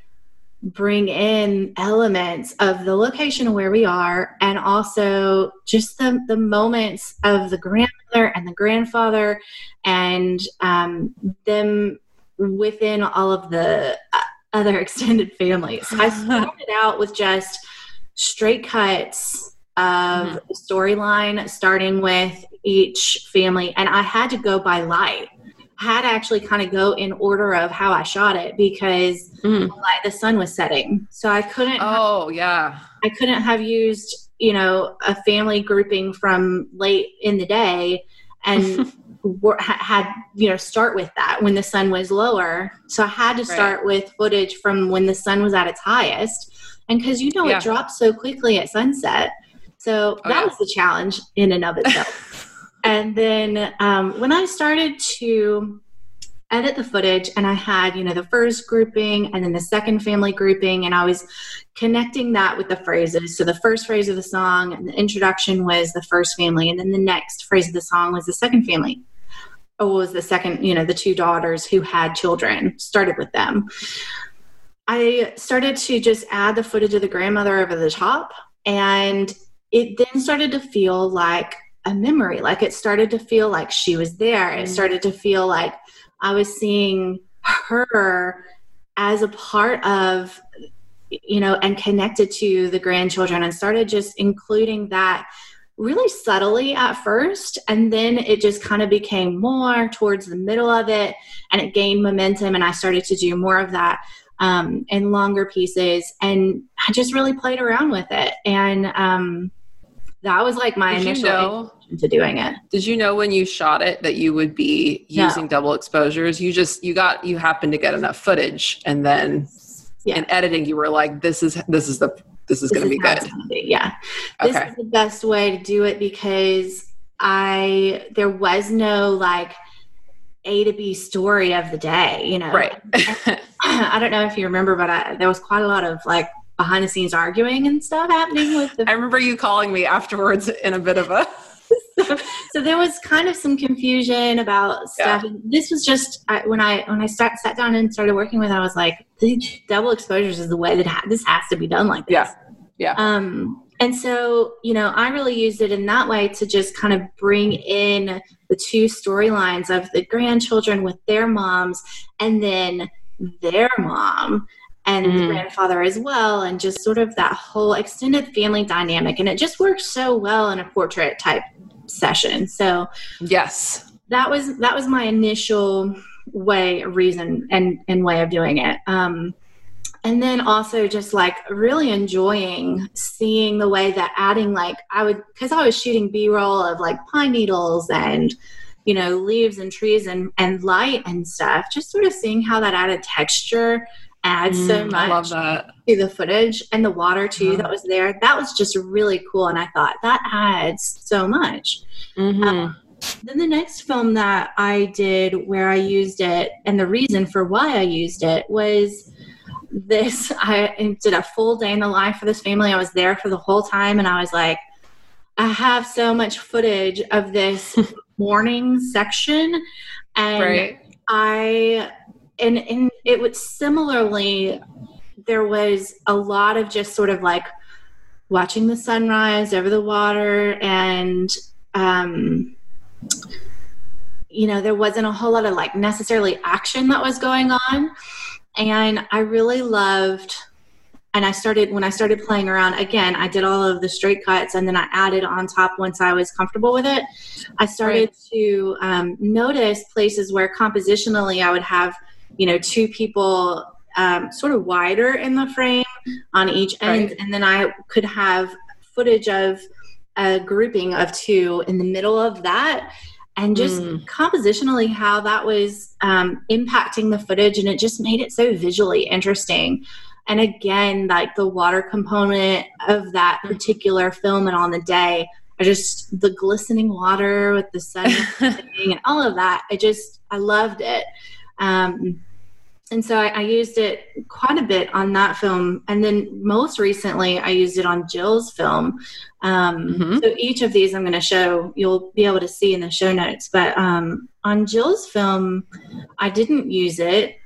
bring in elements of the location where we are and also just the, the moments of the grandmother and the grandfather and um, them within all of the uh, other <laughs> extended families. I started <laughs> out with just straight cuts of mm-hmm. storyline starting with each family and I had to go by light had to actually kind of go in order of how I shot it because mm. the sun was setting. So I couldn't. Oh have, yeah. I couldn't have used you know a family grouping from late in the day and <laughs> had you know start with that when the sun was lower. So I had to start right. with footage from when the sun was at its highest, and because you know yeah. it drops so quickly at sunset. So oh, that yeah. was the challenge in and of itself. <laughs> and then um, when I started to edit the footage and I had, you know, the first grouping and then the second family grouping, and I was connecting that with the phrases. So the first phrase of the song and the introduction was the first family, and then the next phrase of the song was the second family. Or was the second, you know, the two daughters who had children, started with them. I started to just add the footage of the grandmother over the top, and it then started to feel like a memory. Like it started to feel like she was there. It mm. started to feel like I was seeing her as a part of you know, and connected to the grandchildren and started just including that really subtly at first. And then it just kind of became more towards the middle of it and it gained momentum. And I started to do more of that um, in longer pieces. And I just really played around with it. And um, that was like my Did initial you know, to doing it. Did you know when you shot it that you would be No. using double exposures? You just you got you happened to get enough footage, and then Yeah. in editing you were like, "This is this is the this is going to be good." be, Yeah. This is the best way to do it because I there was no like A to B story of the day, you know. Right. <laughs> I don't know if you remember, but I, there was quite a lot of like behind the scenes arguing and stuff happening with the I remember you calling me afterwards in a bit of a <laughs> so there was kind of some confusion about stuff. And this was just I, when I when I start, sat down and started working with it, I was like, the double exposures is the way that ha- this has to be done like this. Yeah. Yeah. Um, and so you know, I really used it in that way to just kind of bring in the two storylines of the grandchildren with their moms, and then their mom and Mm. grandfather as well, and just sort of that whole extended family dynamic. And it just works so well in a portrait type session. So yes. that was that was my initial way reason and and way of doing it um and then also just like really enjoying seeing the way that adding like i would because i was shooting b-roll of like pine needles and you know leaves and trees and and light and stuff just sort of seeing how that added texture adds so Mm, much I love that. to the footage and the water too Uh-huh. that was there that was just really cool and i thought that adds so much Mhm. then the next film that I did where I used it, and the reason for why I used it was this <laughs> I did a full day in the life for this family. I was there for the whole time, and I was like, I have so much footage of this <laughs> morning section, and right. I and and it was similarly there was a lot of just sort of like watching the sunrise over the water and um you know there wasn't a whole lot of like necessarily action that was going on. And I really loved and I started when I started playing around again I did all of the straight cuts and then I added on top once I was comfortable with it. I started to um, notice places where compositionally I would have you know two people um, sort of wider in the frame on each end Right. and then I could have footage of a grouping of two in the middle of that and just Mm. compositionally how that was um, impacting the footage and it just made it so visually interesting and again like the water component of that Mhm. particular film and on the day i just the glistening water with the sun <laughs> and all of that i just i loved it um, and so I, I used it quite a bit on that film. And then most recently i used it on jill's film. Um, Mhm. so each of these i'm going to show you'll be able to see in the show notes. But um, on jill's film i didn't use it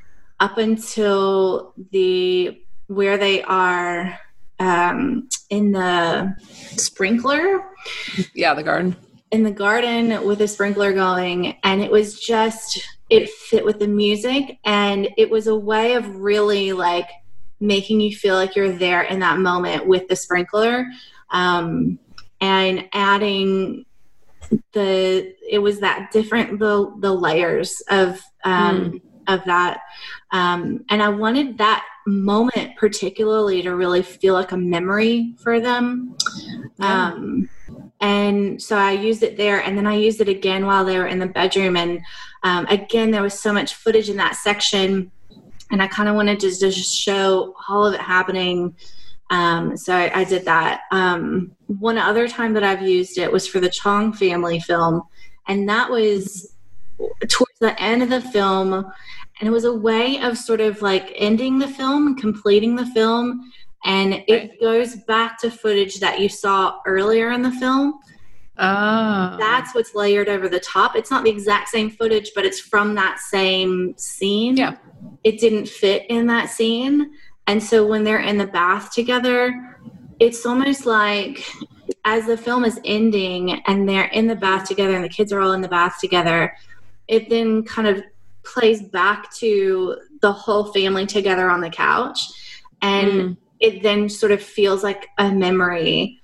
up until the where they are um, in the sprinkler. Yeah, the garden. in the garden with a sprinkler going. And it was just it fit with the music and it was a way of really like making you feel like you're there in that moment with the sprinkler um, and adding the it was that different the the layers of um, of that um, and i wanted that moment particularly to really feel like a memory for them Yeah. um, and so I used it there, and then I used it again while they were in the bedroom. And um, again, there was so much footage in that section, and I kind of wanted to just show all of it happening. Um, so I, I did that. Um, one other time that I've used it was for the Chong family film, and that was towards the end of the film, and it was a way of sort of like ending the film, completing the film, and it goes back to footage that you saw earlier in the film. Ah. That's what's layered over the top. It's not the exact same footage, but it's from that same scene. Yeah. It didn't fit in that scene. And so when they're in the bath together, it's almost like as the film is ending and they're in the bath together and the kids are all in the bath together, it then kind of plays back to the whole family together on the couch. And Mm. it then sort of feels like a memory.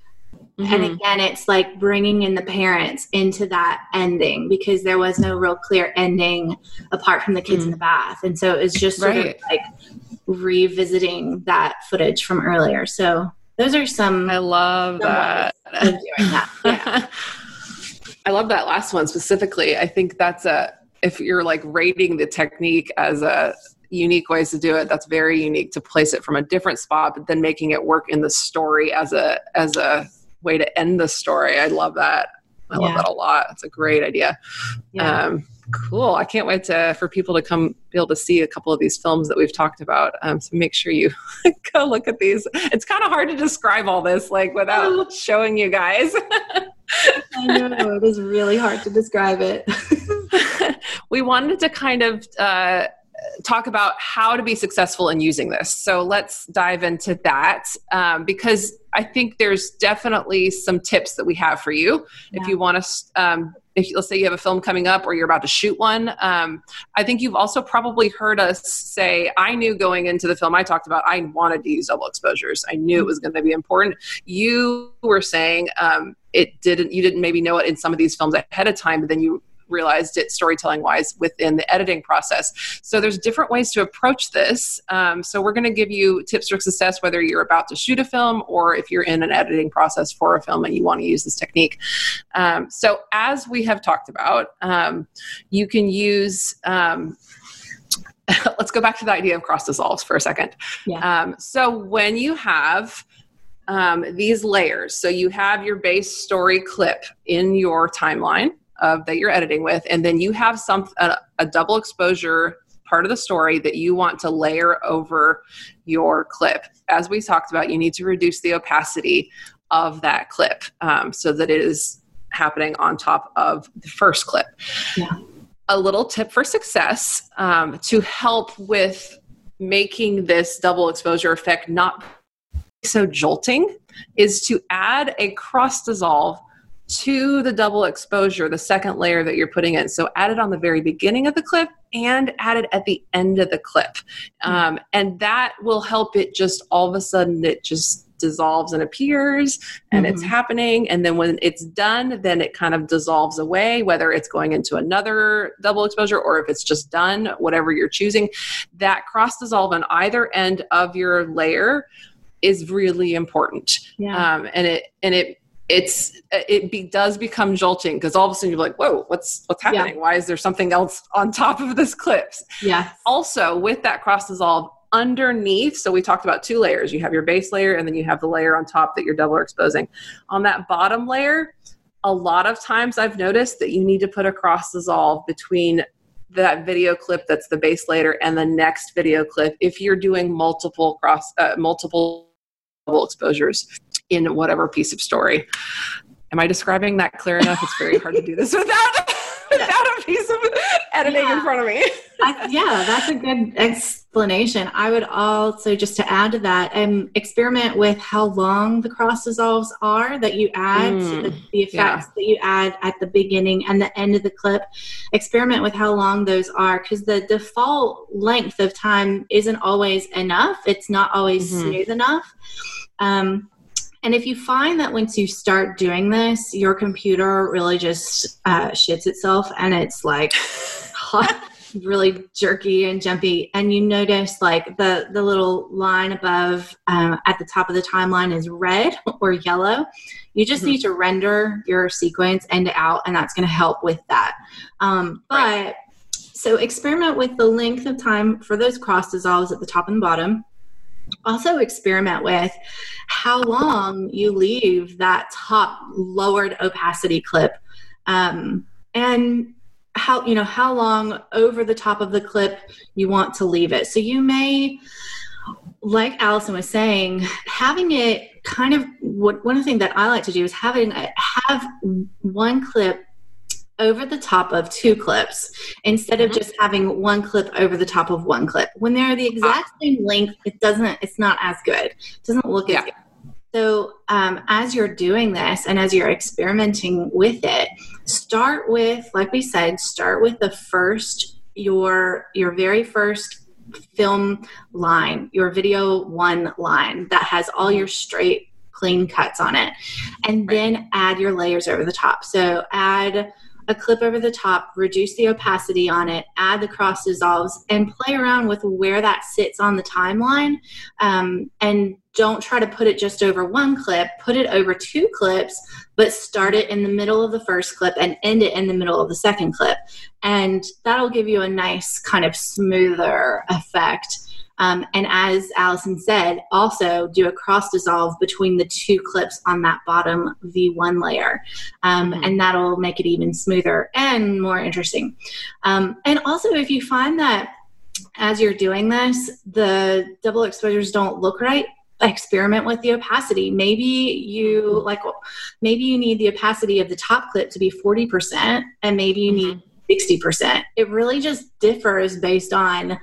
Mm-hmm. And again, it's like bringing in the parents into that ending because there was no real clear ending apart from the kids in the bath. And so it's just sort Right. of like revisiting that footage from earlier. So those are some, I love some that. doing that. <laughs> Yeah. I love that last one specifically. I think that's a if you're like rating the technique as a unique ways to do it, that's very unique to place it from a different spot, but then making it work in the story as a as a way to end the story. I love that. I love Yeah. that a lot. It's a great idea. Yeah. Um, cool. I can't wait to for people to come be able to see a couple of these films that we've talked about. Um, so make sure you <laughs> go look at these. It's kind of hard to describe all this like without showing you guys. <laughs> I know it is really hard to describe it. <laughs> we wanted to kind of uh, talk about how to be successful in using this. So let's dive into that um, because I think there's definitely some tips that we have for you if you want to. Um, if let's say you have a film coming up or you're about to shoot one, um, I think you've also probably heard us say, I knew going into the film I talked about, I wanted to use double exposures. I knew it was going to be important. You were saying um, it didn't, you didn't maybe know it in some of these films ahead of time, but then you realized it storytelling wise within the editing process. So there's different ways to approach this. Um, so we're going to give you tips for success whether you're about to shoot a film or if you're in an editing process for a film and you want to use this technique. Um, so as we have talked about, um, you can use. Um, <laughs> let's go back to the idea of cross dissolves for a second. Yeah. Um, so when you have um, these layers, so you have your base story clip in your timeline of that you're editing with, and then you have some a, a double exposure part of the story that you want to layer over your clip. As we talked about, you need to reduce the opacity of that clip um, so that it is happening on top of the first clip. Yeah. A little tip for success um, to help with making this double exposure effect not so jolting is to add a cross dissolve to the double exposure, the second layer that you're putting in. So add it on the very beginning of the clip and add it at the end of the clip. Um, and that will help it just all of a sudden, it just dissolves and appears and it's Mhm. happening. And then when it's done, then it kind of dissolves away, whether it's going into another double exposure or if it's just done, whatever you're choosing. That cross dissolve on either end of your layer is really important Yeah. um, and it and it it's it be, does become jolting because all of a sudden you're like whoa what's what's Yeah. happening? Why is there something else on top of this clips yeah. also with that cross dissolve underneath so we talked about two layers. You have your base layer and then you have the layer on top that you're double exposing. On that bottom layer a lot of times i've noticed that you need to put a cross dissolve between that video clip that's the base layer and the next video clip if you're doing multiple cross uh, multiple double exposures in whatever piece of story am i describing that clear enough it's very hard to do this <laughs> without without a piece of editing in front of me I, yeah, that's a good explanation. I would also just to add to that, um, experiment with how long the cross dissolves are that you add, Mm, that the effects yeah. that you add at the beginning and the end of the clip. Experiment with how long those are because the default length of time isn't always enough. It's not always Mhm. smooth enough. Um, and if you find that once you start doing this, your computer really just uh, shits itself and it's like <laughs> hot, really jerky and jumpy, and you notice like the the little line above um, at the top of the timeline is red or yellow, you just Mhm. need to render your sequence end to out, and that's going to help with that. Um, but Right. so experiment with the length of time for those cross dissolves at the top and bottom also experiment with how long you leave that top lowered opacity clip um, and how you know how long over the top of the clip you want to leave it. So you may like allison was saying having it kind of what one thing that i like to do is having a, have one clip over the top of two clips instead of Mhm. just having one clip over the top of one clip. When they're the exact same length, it doesn't. It's not as good. It doesn't look as good. So um, as you're doing this and as you're experimenting with it, start with, like we said, start with the first your your very first film line, your video one line that has all your straight clean cuts on it. And then add your layers over the top. So add a clip over the top, reduce the opacity on it, add the cross dissolves, and play around with where that sits on the timeline. Um, and don't try to put it just over one clip, put it over two clips, but start it in the middle of the first clip and end it in the middle of the second clip. And that'll give you a nice kind of smoother effect um, and as Allison said, also do a cross dissolve between the two clips on that bottom V1 layer. Um, mm-hmm. And that'll make it even smoother and more interesting. Um, and also, if you find that as you're doing this, the double exposures don't look right, experiment with the opacity maybe you like maybe you need the opacity of the top clip to be 40% and maybe you need 60% mm-hmm. it really just differs based on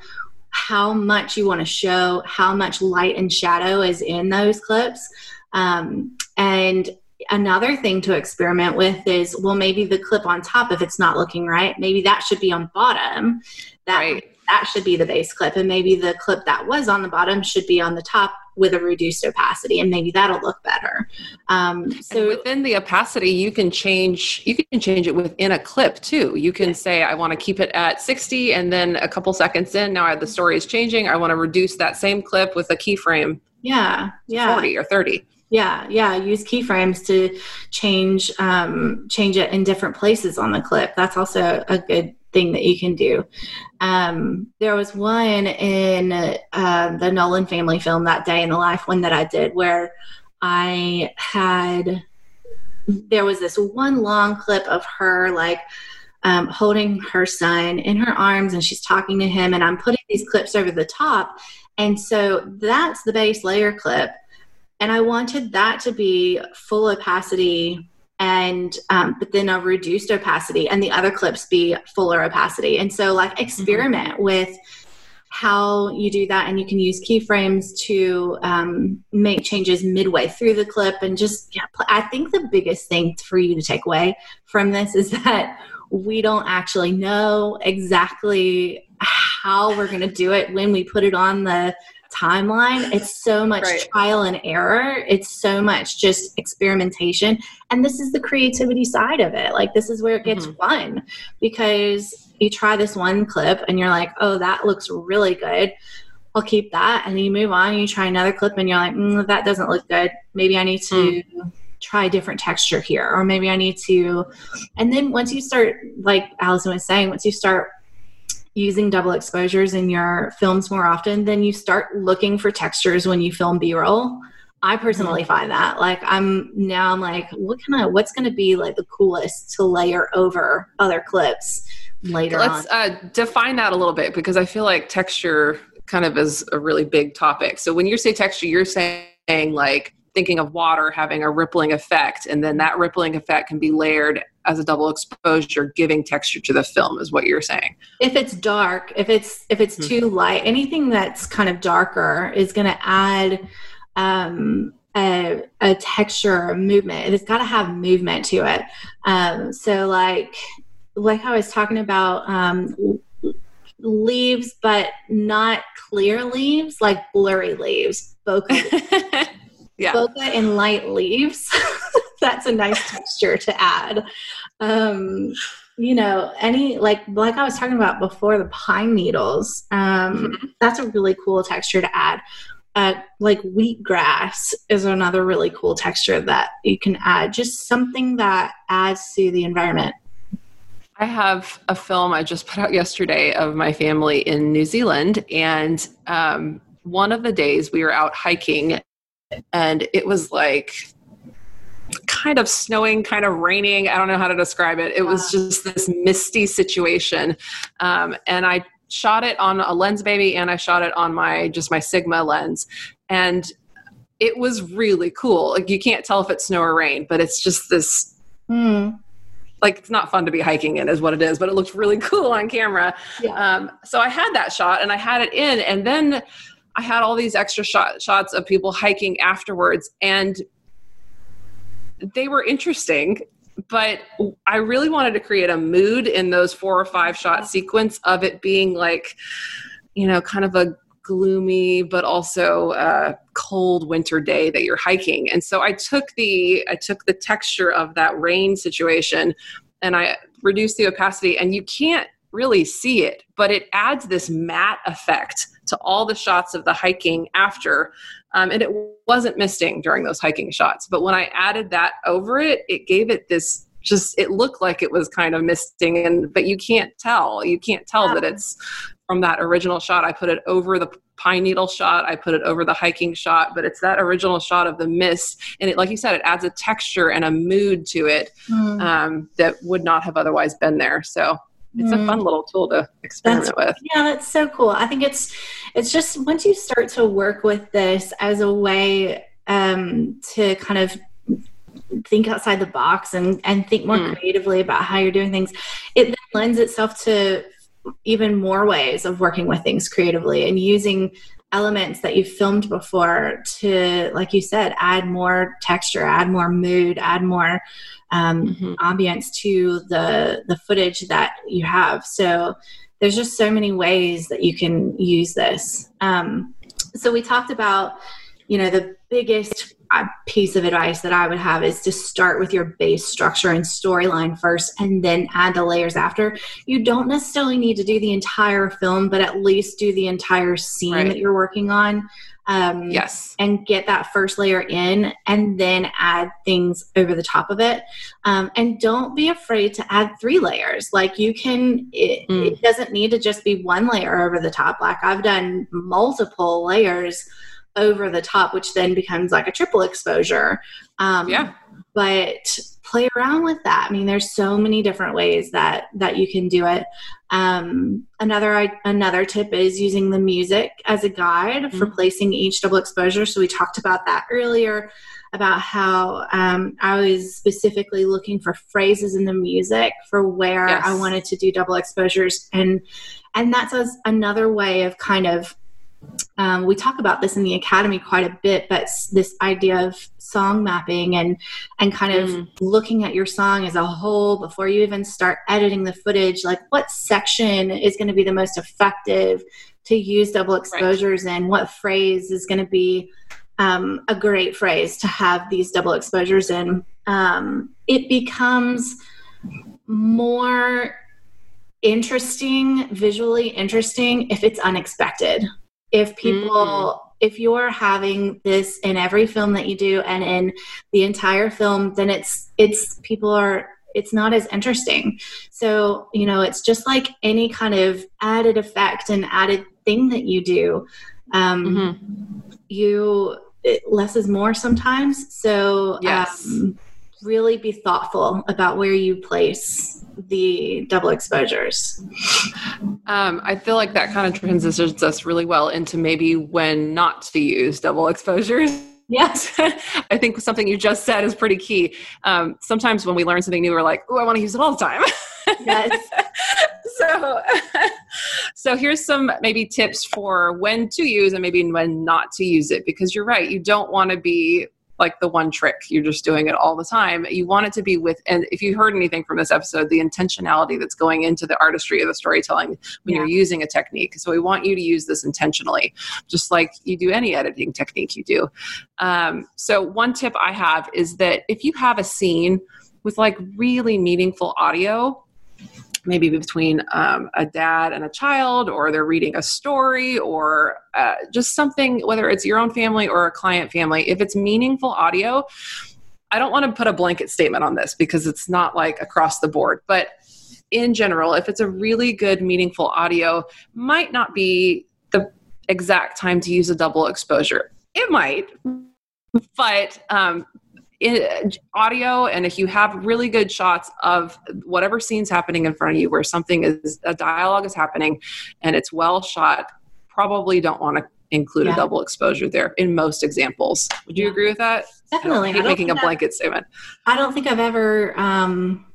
how much you want to show, how much light and shadow is in those clips. Um, and another thing to experiment with is well, maybe the clip on top, if it's not looking right, maybe that should be on bottom. That right. that should be the base clip, and maybe the clip that was on the bottom should be on the top with a reduced opacity and maybe that'll look better. Um, so and within the opacity you can change you can change it within a clip too. You can say i want to keep it at 60 and then a couple seconds in now the story is changing. I want to reduce that same clip with a keyframe yeah yeah. 40 or 30 yeah yeah use keyframes to change um, change it in different places on the clip. That's also a good thing that you can do. Um, there was one in uh, the Nolan family film, That Day in the Life, one that I did where I had, there was this one long clip of her like um, holding her son in her arms and she's talking to him, and I'm putting these clips over the top. And so that's the base layer clip. And I wanted that to be full opacity and um, but then a reduced opacity and the other clips be fuller opacity and so like mm-hmm. experiment mm-hmm. with how you do that and you can use keyframes to um, make changes midway through the clip and just yeah, i think the biggest thing for you to take away from this is <laughs> that we don't actually know exactly how we're going to do it when we put it on the timeline. It's so much right. trial and error. It's so much just experimentation. And this is the creativity side of it. Like, this is where it gets mm-hmm. fun because you try this one clip and you're like, oh, that looks really good. I'll keep that. And then you move on and you try another clip and you're like, mm, that doesn't look good. Maybe I need to. Mm. Try a different texture here, or maybe I need to. And then once you start, like Allison was saying, once you start using double exposures in your films more often, then you start looking for textures when you film B-roll. I personally find that like I'm now I'm like what kind of what's going to be like the coolest to layer over other clips later Let's uh, define that a little bit because I feel like texture kind of is a really big topic. So when you say texture, you're saying like thinking of water having a rippling effect and then that rippling effect can be layered as a double exposure giving texture to the film is what you're saying if it's dark if it's if it's mm-hmm. too light anything that's kind of darker is going to add um, a, a texture a movement it's got to have movement to it um, so like like i was talking about um, leaves but not clear leaves like blurry leaves bokeh <laughs> yeah. bokeh and light leaves. <laughs> That's a nice texture to add. Um, you know, any like like I was talking about before, the pine needles. Um, mm-hmm. That's a really cool texture to add. Uh, like wheatgrass is another really cool texture that you can add. Just something that adds to the environment. I have a film I just put out yesterday of my family in New Zealand, and um, one of the days we were out hiking and it was like kind of snowing, kind of raining. I don't know how to describe it. It was just this misty situation. Um, and I shot it on a Lensbaby and I shot it on my just my Sigma lens. And it was really cool. Like you can't tell if it's snow or rain, but it's just this mm. like it's not fun to be hiking in is what it is, but it looks really <laughs> cool on camera. Yeah. Um, so I had that shot and I had it in and then I had all these extra shot, shots of people hiking afterwards, and they were interesting. But I really wanted to create a mood in those four or five shot sequence of it being like you know, kind of a gloomy but also uh, cold winter day that you're hiking. And so I took the I took the texture of that rain situation and I reduced the opacity and you can't really see it, but it adds this matte effect to all the shots of the hiking after. Um, and it wasn't misting during those hiking shots. But when I added that over it, it gave it this just it looked like it was kind of misting and but you can't tell you can't tell yeah. that it's from that original shot i put it over the pine needle shot i put it over the hiking shot but it's that original shot of the mist and it like you said it adds a texture and a mood to it mm. um, that would not have otherwise been there so it's mm. a fun mm. little tool to experiment that's, with. Yeah, that's so cool. I think it's it's just once you start to work with this as a way um, to kind of think outside the box and and think more mm. creatively about how you're doing things, it lends itself to even more ways of working with things creatively and using elements that you've filmed before to like you said add more texture add more mood add more um, mm-hmm. ambience to the the footage that you have. So there's just so many ways that you can use this. Um, so we talked about, you know, the biggest piece of advice that I would have is to start with your base structure and storyline first and then add the layers after. You don't necessarily need to do the entire film, but at least do the entire scene right. that you're working on um, yes and get that first layer in and then add things over the top of it um, and don't be afraid to add three layers like you can it, mm. it doesn't need to just be one layer over the top like i've done multiple layers over the top which then becomes like a triple exposure um, yeah but play around with that i mean there's so many different ways that that you can do it um, another another tip is using the music as a guide mm-hmm. for placing each double exposure. So we talked about that earlier about how um, I was specifically looking for phrases in the music for where yes. I wanted to do double exposures, and and that's as another way of kind of um, we talk about this in the academy quite a bit but this idea of song mapping and and kind of mm. looking at your song as a whole before you even start editing the footage like what section is going to be the most effective to use double exposures right. in what phrase is going to be um, a great phrase to have these double exposures in um, it becomes more interesting visually interesting if it's unexpected if people mm. if you're having this in every film that you do and in the entire film then it's it's people are it's not as interesting so you know it's just like any kind of added effect and added thing that you do um mm-hmm. you it, less is more sometimes so yes. um, really be thoughtful about where you place the double exposures. Um, I feel like that kind of transitions us really well into maybe when not to use double exposures. Yes. <laughs> I think something you just said is pretty key. Um, sometimes when we learn something new, we're like, oh, I want to use it all the time. <laughs> Yes. so, <laughs> so here's some maybe tips for when to use and maybe when not to use it because you're right. You don't want to be like the one trick. You're just doing it all the time. You want it to be with, and if you heard anything from this episode, the intentionality that's going into the artistry of the storytelling when yeah. you're using a technique. So we want you to use this intentionally, just like you do any editing technique you do. Um, so one tip I have is that if you have a scene with like really meaningful audio, maybe between um, a dad and a child, or they're reading a story, or uh, just something, whether it's your own family or a client family, if it's meaningful audio, I don't want to put a blanket statement on this because it's not like across the board, but in general, if it's a really good, meaningful audio, might not be the exact time to use a double exposure. It might, but um, in, audio and if you have really good shots of whatever scene's happening in front of you where something is a dialogue is happening and it's well shot probably don't want to include yeah. a double exposure there in most examples would you yeah. agree with that definitely I making a blanket statement i don't think i've ever um,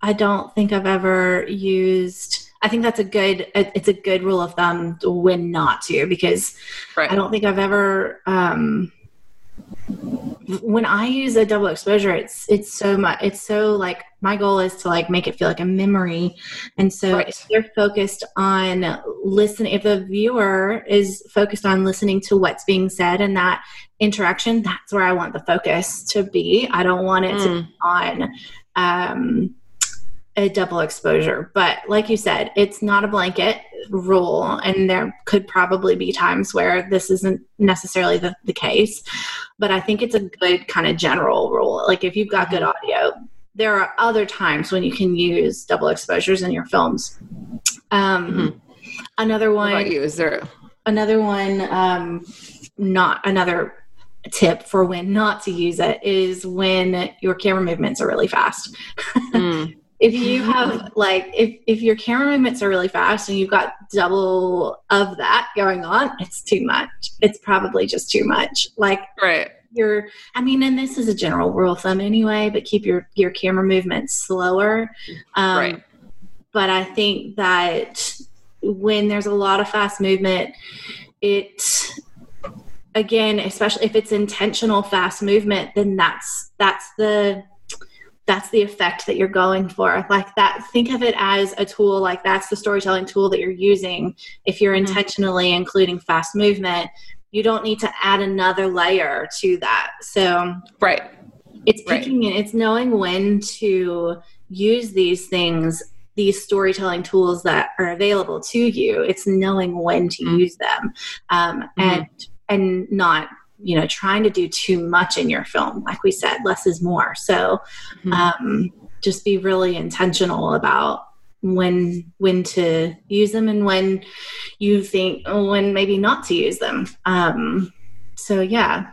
i don't think i've ever used I think that's a good it's a good rule of thumb when not to because right. I don't think I've ever um, when I use a double exposure, it's it's so much. It's so like my goal is to like make it feel like a memory, and so right. if they're focused on listening, if the viewer is focused on listening to what's being said and that interaction, that's where I want the focus to be. I don't want it mm. to be on. Um, a double exposure. But like you said, it's not a blanket rule, and there could probably be times where this isn't necessarily the, the case. But I think it's a good kind of general rule. Like if you've got good audio, there are other times when you can use double exposures in your films. Um, mm-hmm. Another one. You? Is there another one? Um, not another tip for when not to use it is when your camera movements are really fast. <laughs> Mm if you have like if if your camera movements are really fast and you've got double of that going on it's too much. It's probably just too much. Like right. your i mean and this is a general rule of thumb anyway but keep your your camera movements slower. Um, right. but i think that when there's a lot of fast movement it again especially if it's intentional fast movement then that's that's the that's the effect that you're going for like that think of it as a tool like that's the storytelling tool that you're using if you're mm-hmm. intentionally including fast movement you don't need to add another layer to that so right it's picking right. it's knowing when to use these things these storytelling tools that are available to you it's knowing when to mm-hmm. use them um, mm-hmm. and and not you know trying to do too much in your film like we said less is more. So mm-hmm. um, just be really intentional about when when to use them and when you think when maybe not to use them. Um, so yeah.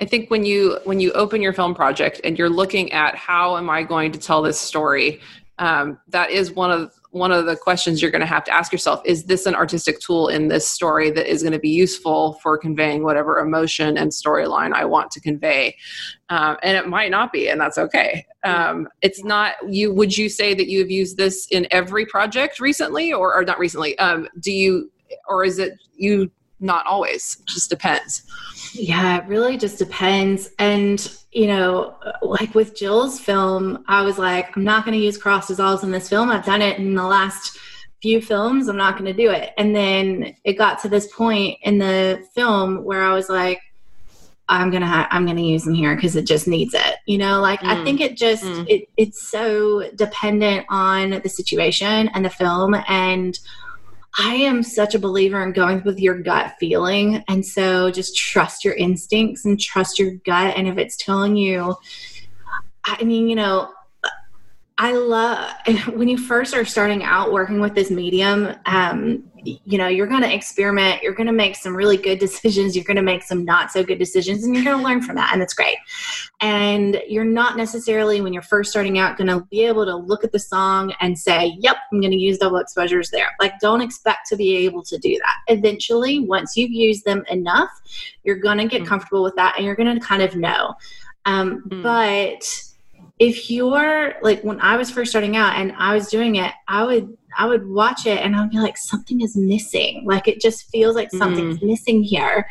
I think when you when you open your film project and you're looking at how am I going to tell this story, um, that is one of one of the questions you're going to have to ask yourself is this an artistic tool in this story that is going to be useful for conveying whatever emotion and storyline i want to convey? Um, and it might not be and that's okay. Um, it's not you would you say that you have used this in every project recently or, or not recently? Um, do you or is it you not always it just depends yeah, it really just depends. And, you know, like with Jill's film, I was like, I'm not going to use cross dissolves in this film. I've done it in the last few films. I'm not going to do it. And then it got to this point in the film where I was like, I'm gonna ha- I'm gonna use them here because it just needs it. You know, like mm. I think it just mm. it, it's so dependent on the situation and the film and I am such a believer in going with your gut feeling. And so just trust your instincts and trust your gut. And if it's telling you, I mean, you know, I love <laughs> when you first are starting out working with this medium, um, you know you're going to experiment you're going to make some really good <laughs> decisions you're going to make some not so good decisions and you're going to learn from that and it's great and you're not necessarily when you're first starting out going to be able to look at the song and say yep i'm going to use double exposures there like don't expect to be able to do that eventually once you've used them enough you're going to get mm-hmm. comfortable with that and you're going to kind of know um, mm-hmm. but if you're like when I was first starting out and I was doing it, I would I would watch it and I'd be like, something is missing. Like it just feels like something's mm. missing here.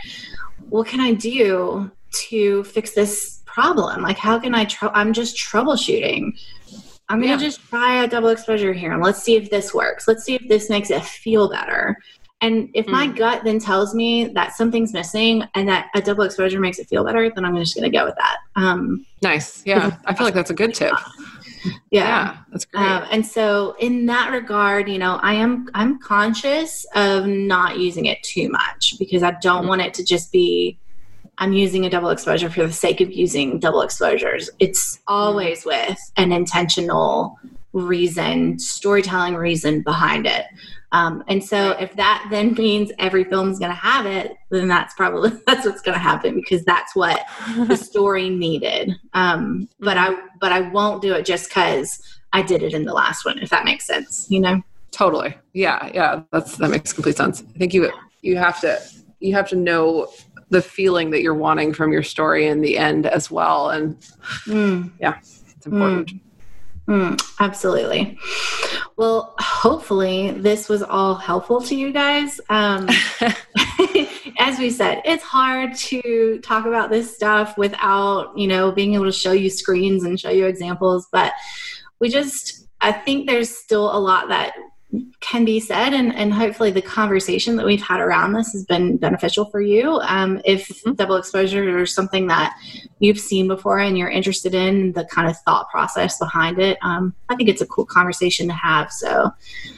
What can I do to fix this problem? Like how can I tr- I'm just troubleshooting. I'm gonna yeah. just try a double exposure here and let's see if this works. Let's see if this makes it feel better. And if mm. my gut then tells me that something's missing and that a double exposure makes it feel better, then I'm just going to go with that. Um, nice. Yeah. I feel like that's a good <laughs> tip. Yeah. yeah that's great. Um, and so in that regard, you know, I am, I'm conscious of not using it too much because I don't mm. want it to just be, I'm using a double exposure for the sake of using double exposures. It's always mm. with an intentional reason, storytelling reason behind it. Um, and so if that then means every film is going to have it, then that's probably <laughs> that's what's going to happen because that's what the <laughs> story needed. Um, but I but I won't do it just because I did it in the last one. If that makes sense, you know. Totally. Yeah. Yeah. That's that makes complete sense. I think you you have to you have to know the feeling that you're wanting from your story in the end as well. And mm. yeah, it's important. Mm. Mm, absolutely. Well, hopefully this was all helpful to you guys. Um, <laughs> <laughs> as we said, it's hard to talk about this stuff without, you know, being able to show you screens and show you examples. But we just, I think there's still a lot that can be said and, and hopefully the conversation that we've had around this has been beneficial for you um, if mm-hmm. double exposure is something that you've seen before and you're interested in the kind of thought process behind it um, i think it's a cool conversation to have so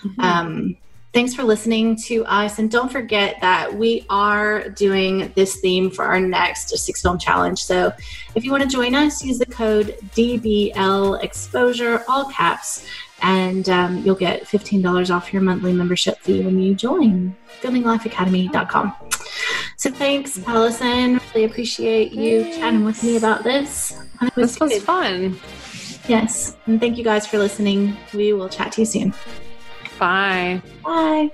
mm-hmm. um, thanks for listening to us and don't forget that we are doing this theme for our next six film challenge so if you want to join us use the code dbl exposure all caps and um, you'll get $15 off your monthly membership fee when you join filminglifeacademy.com. So thanks, Allison. Really appreciate you chatting with me about this. Was this was good. fun. Yes. And thank you guys for listening. We will chat to you soon. Bye. Bye.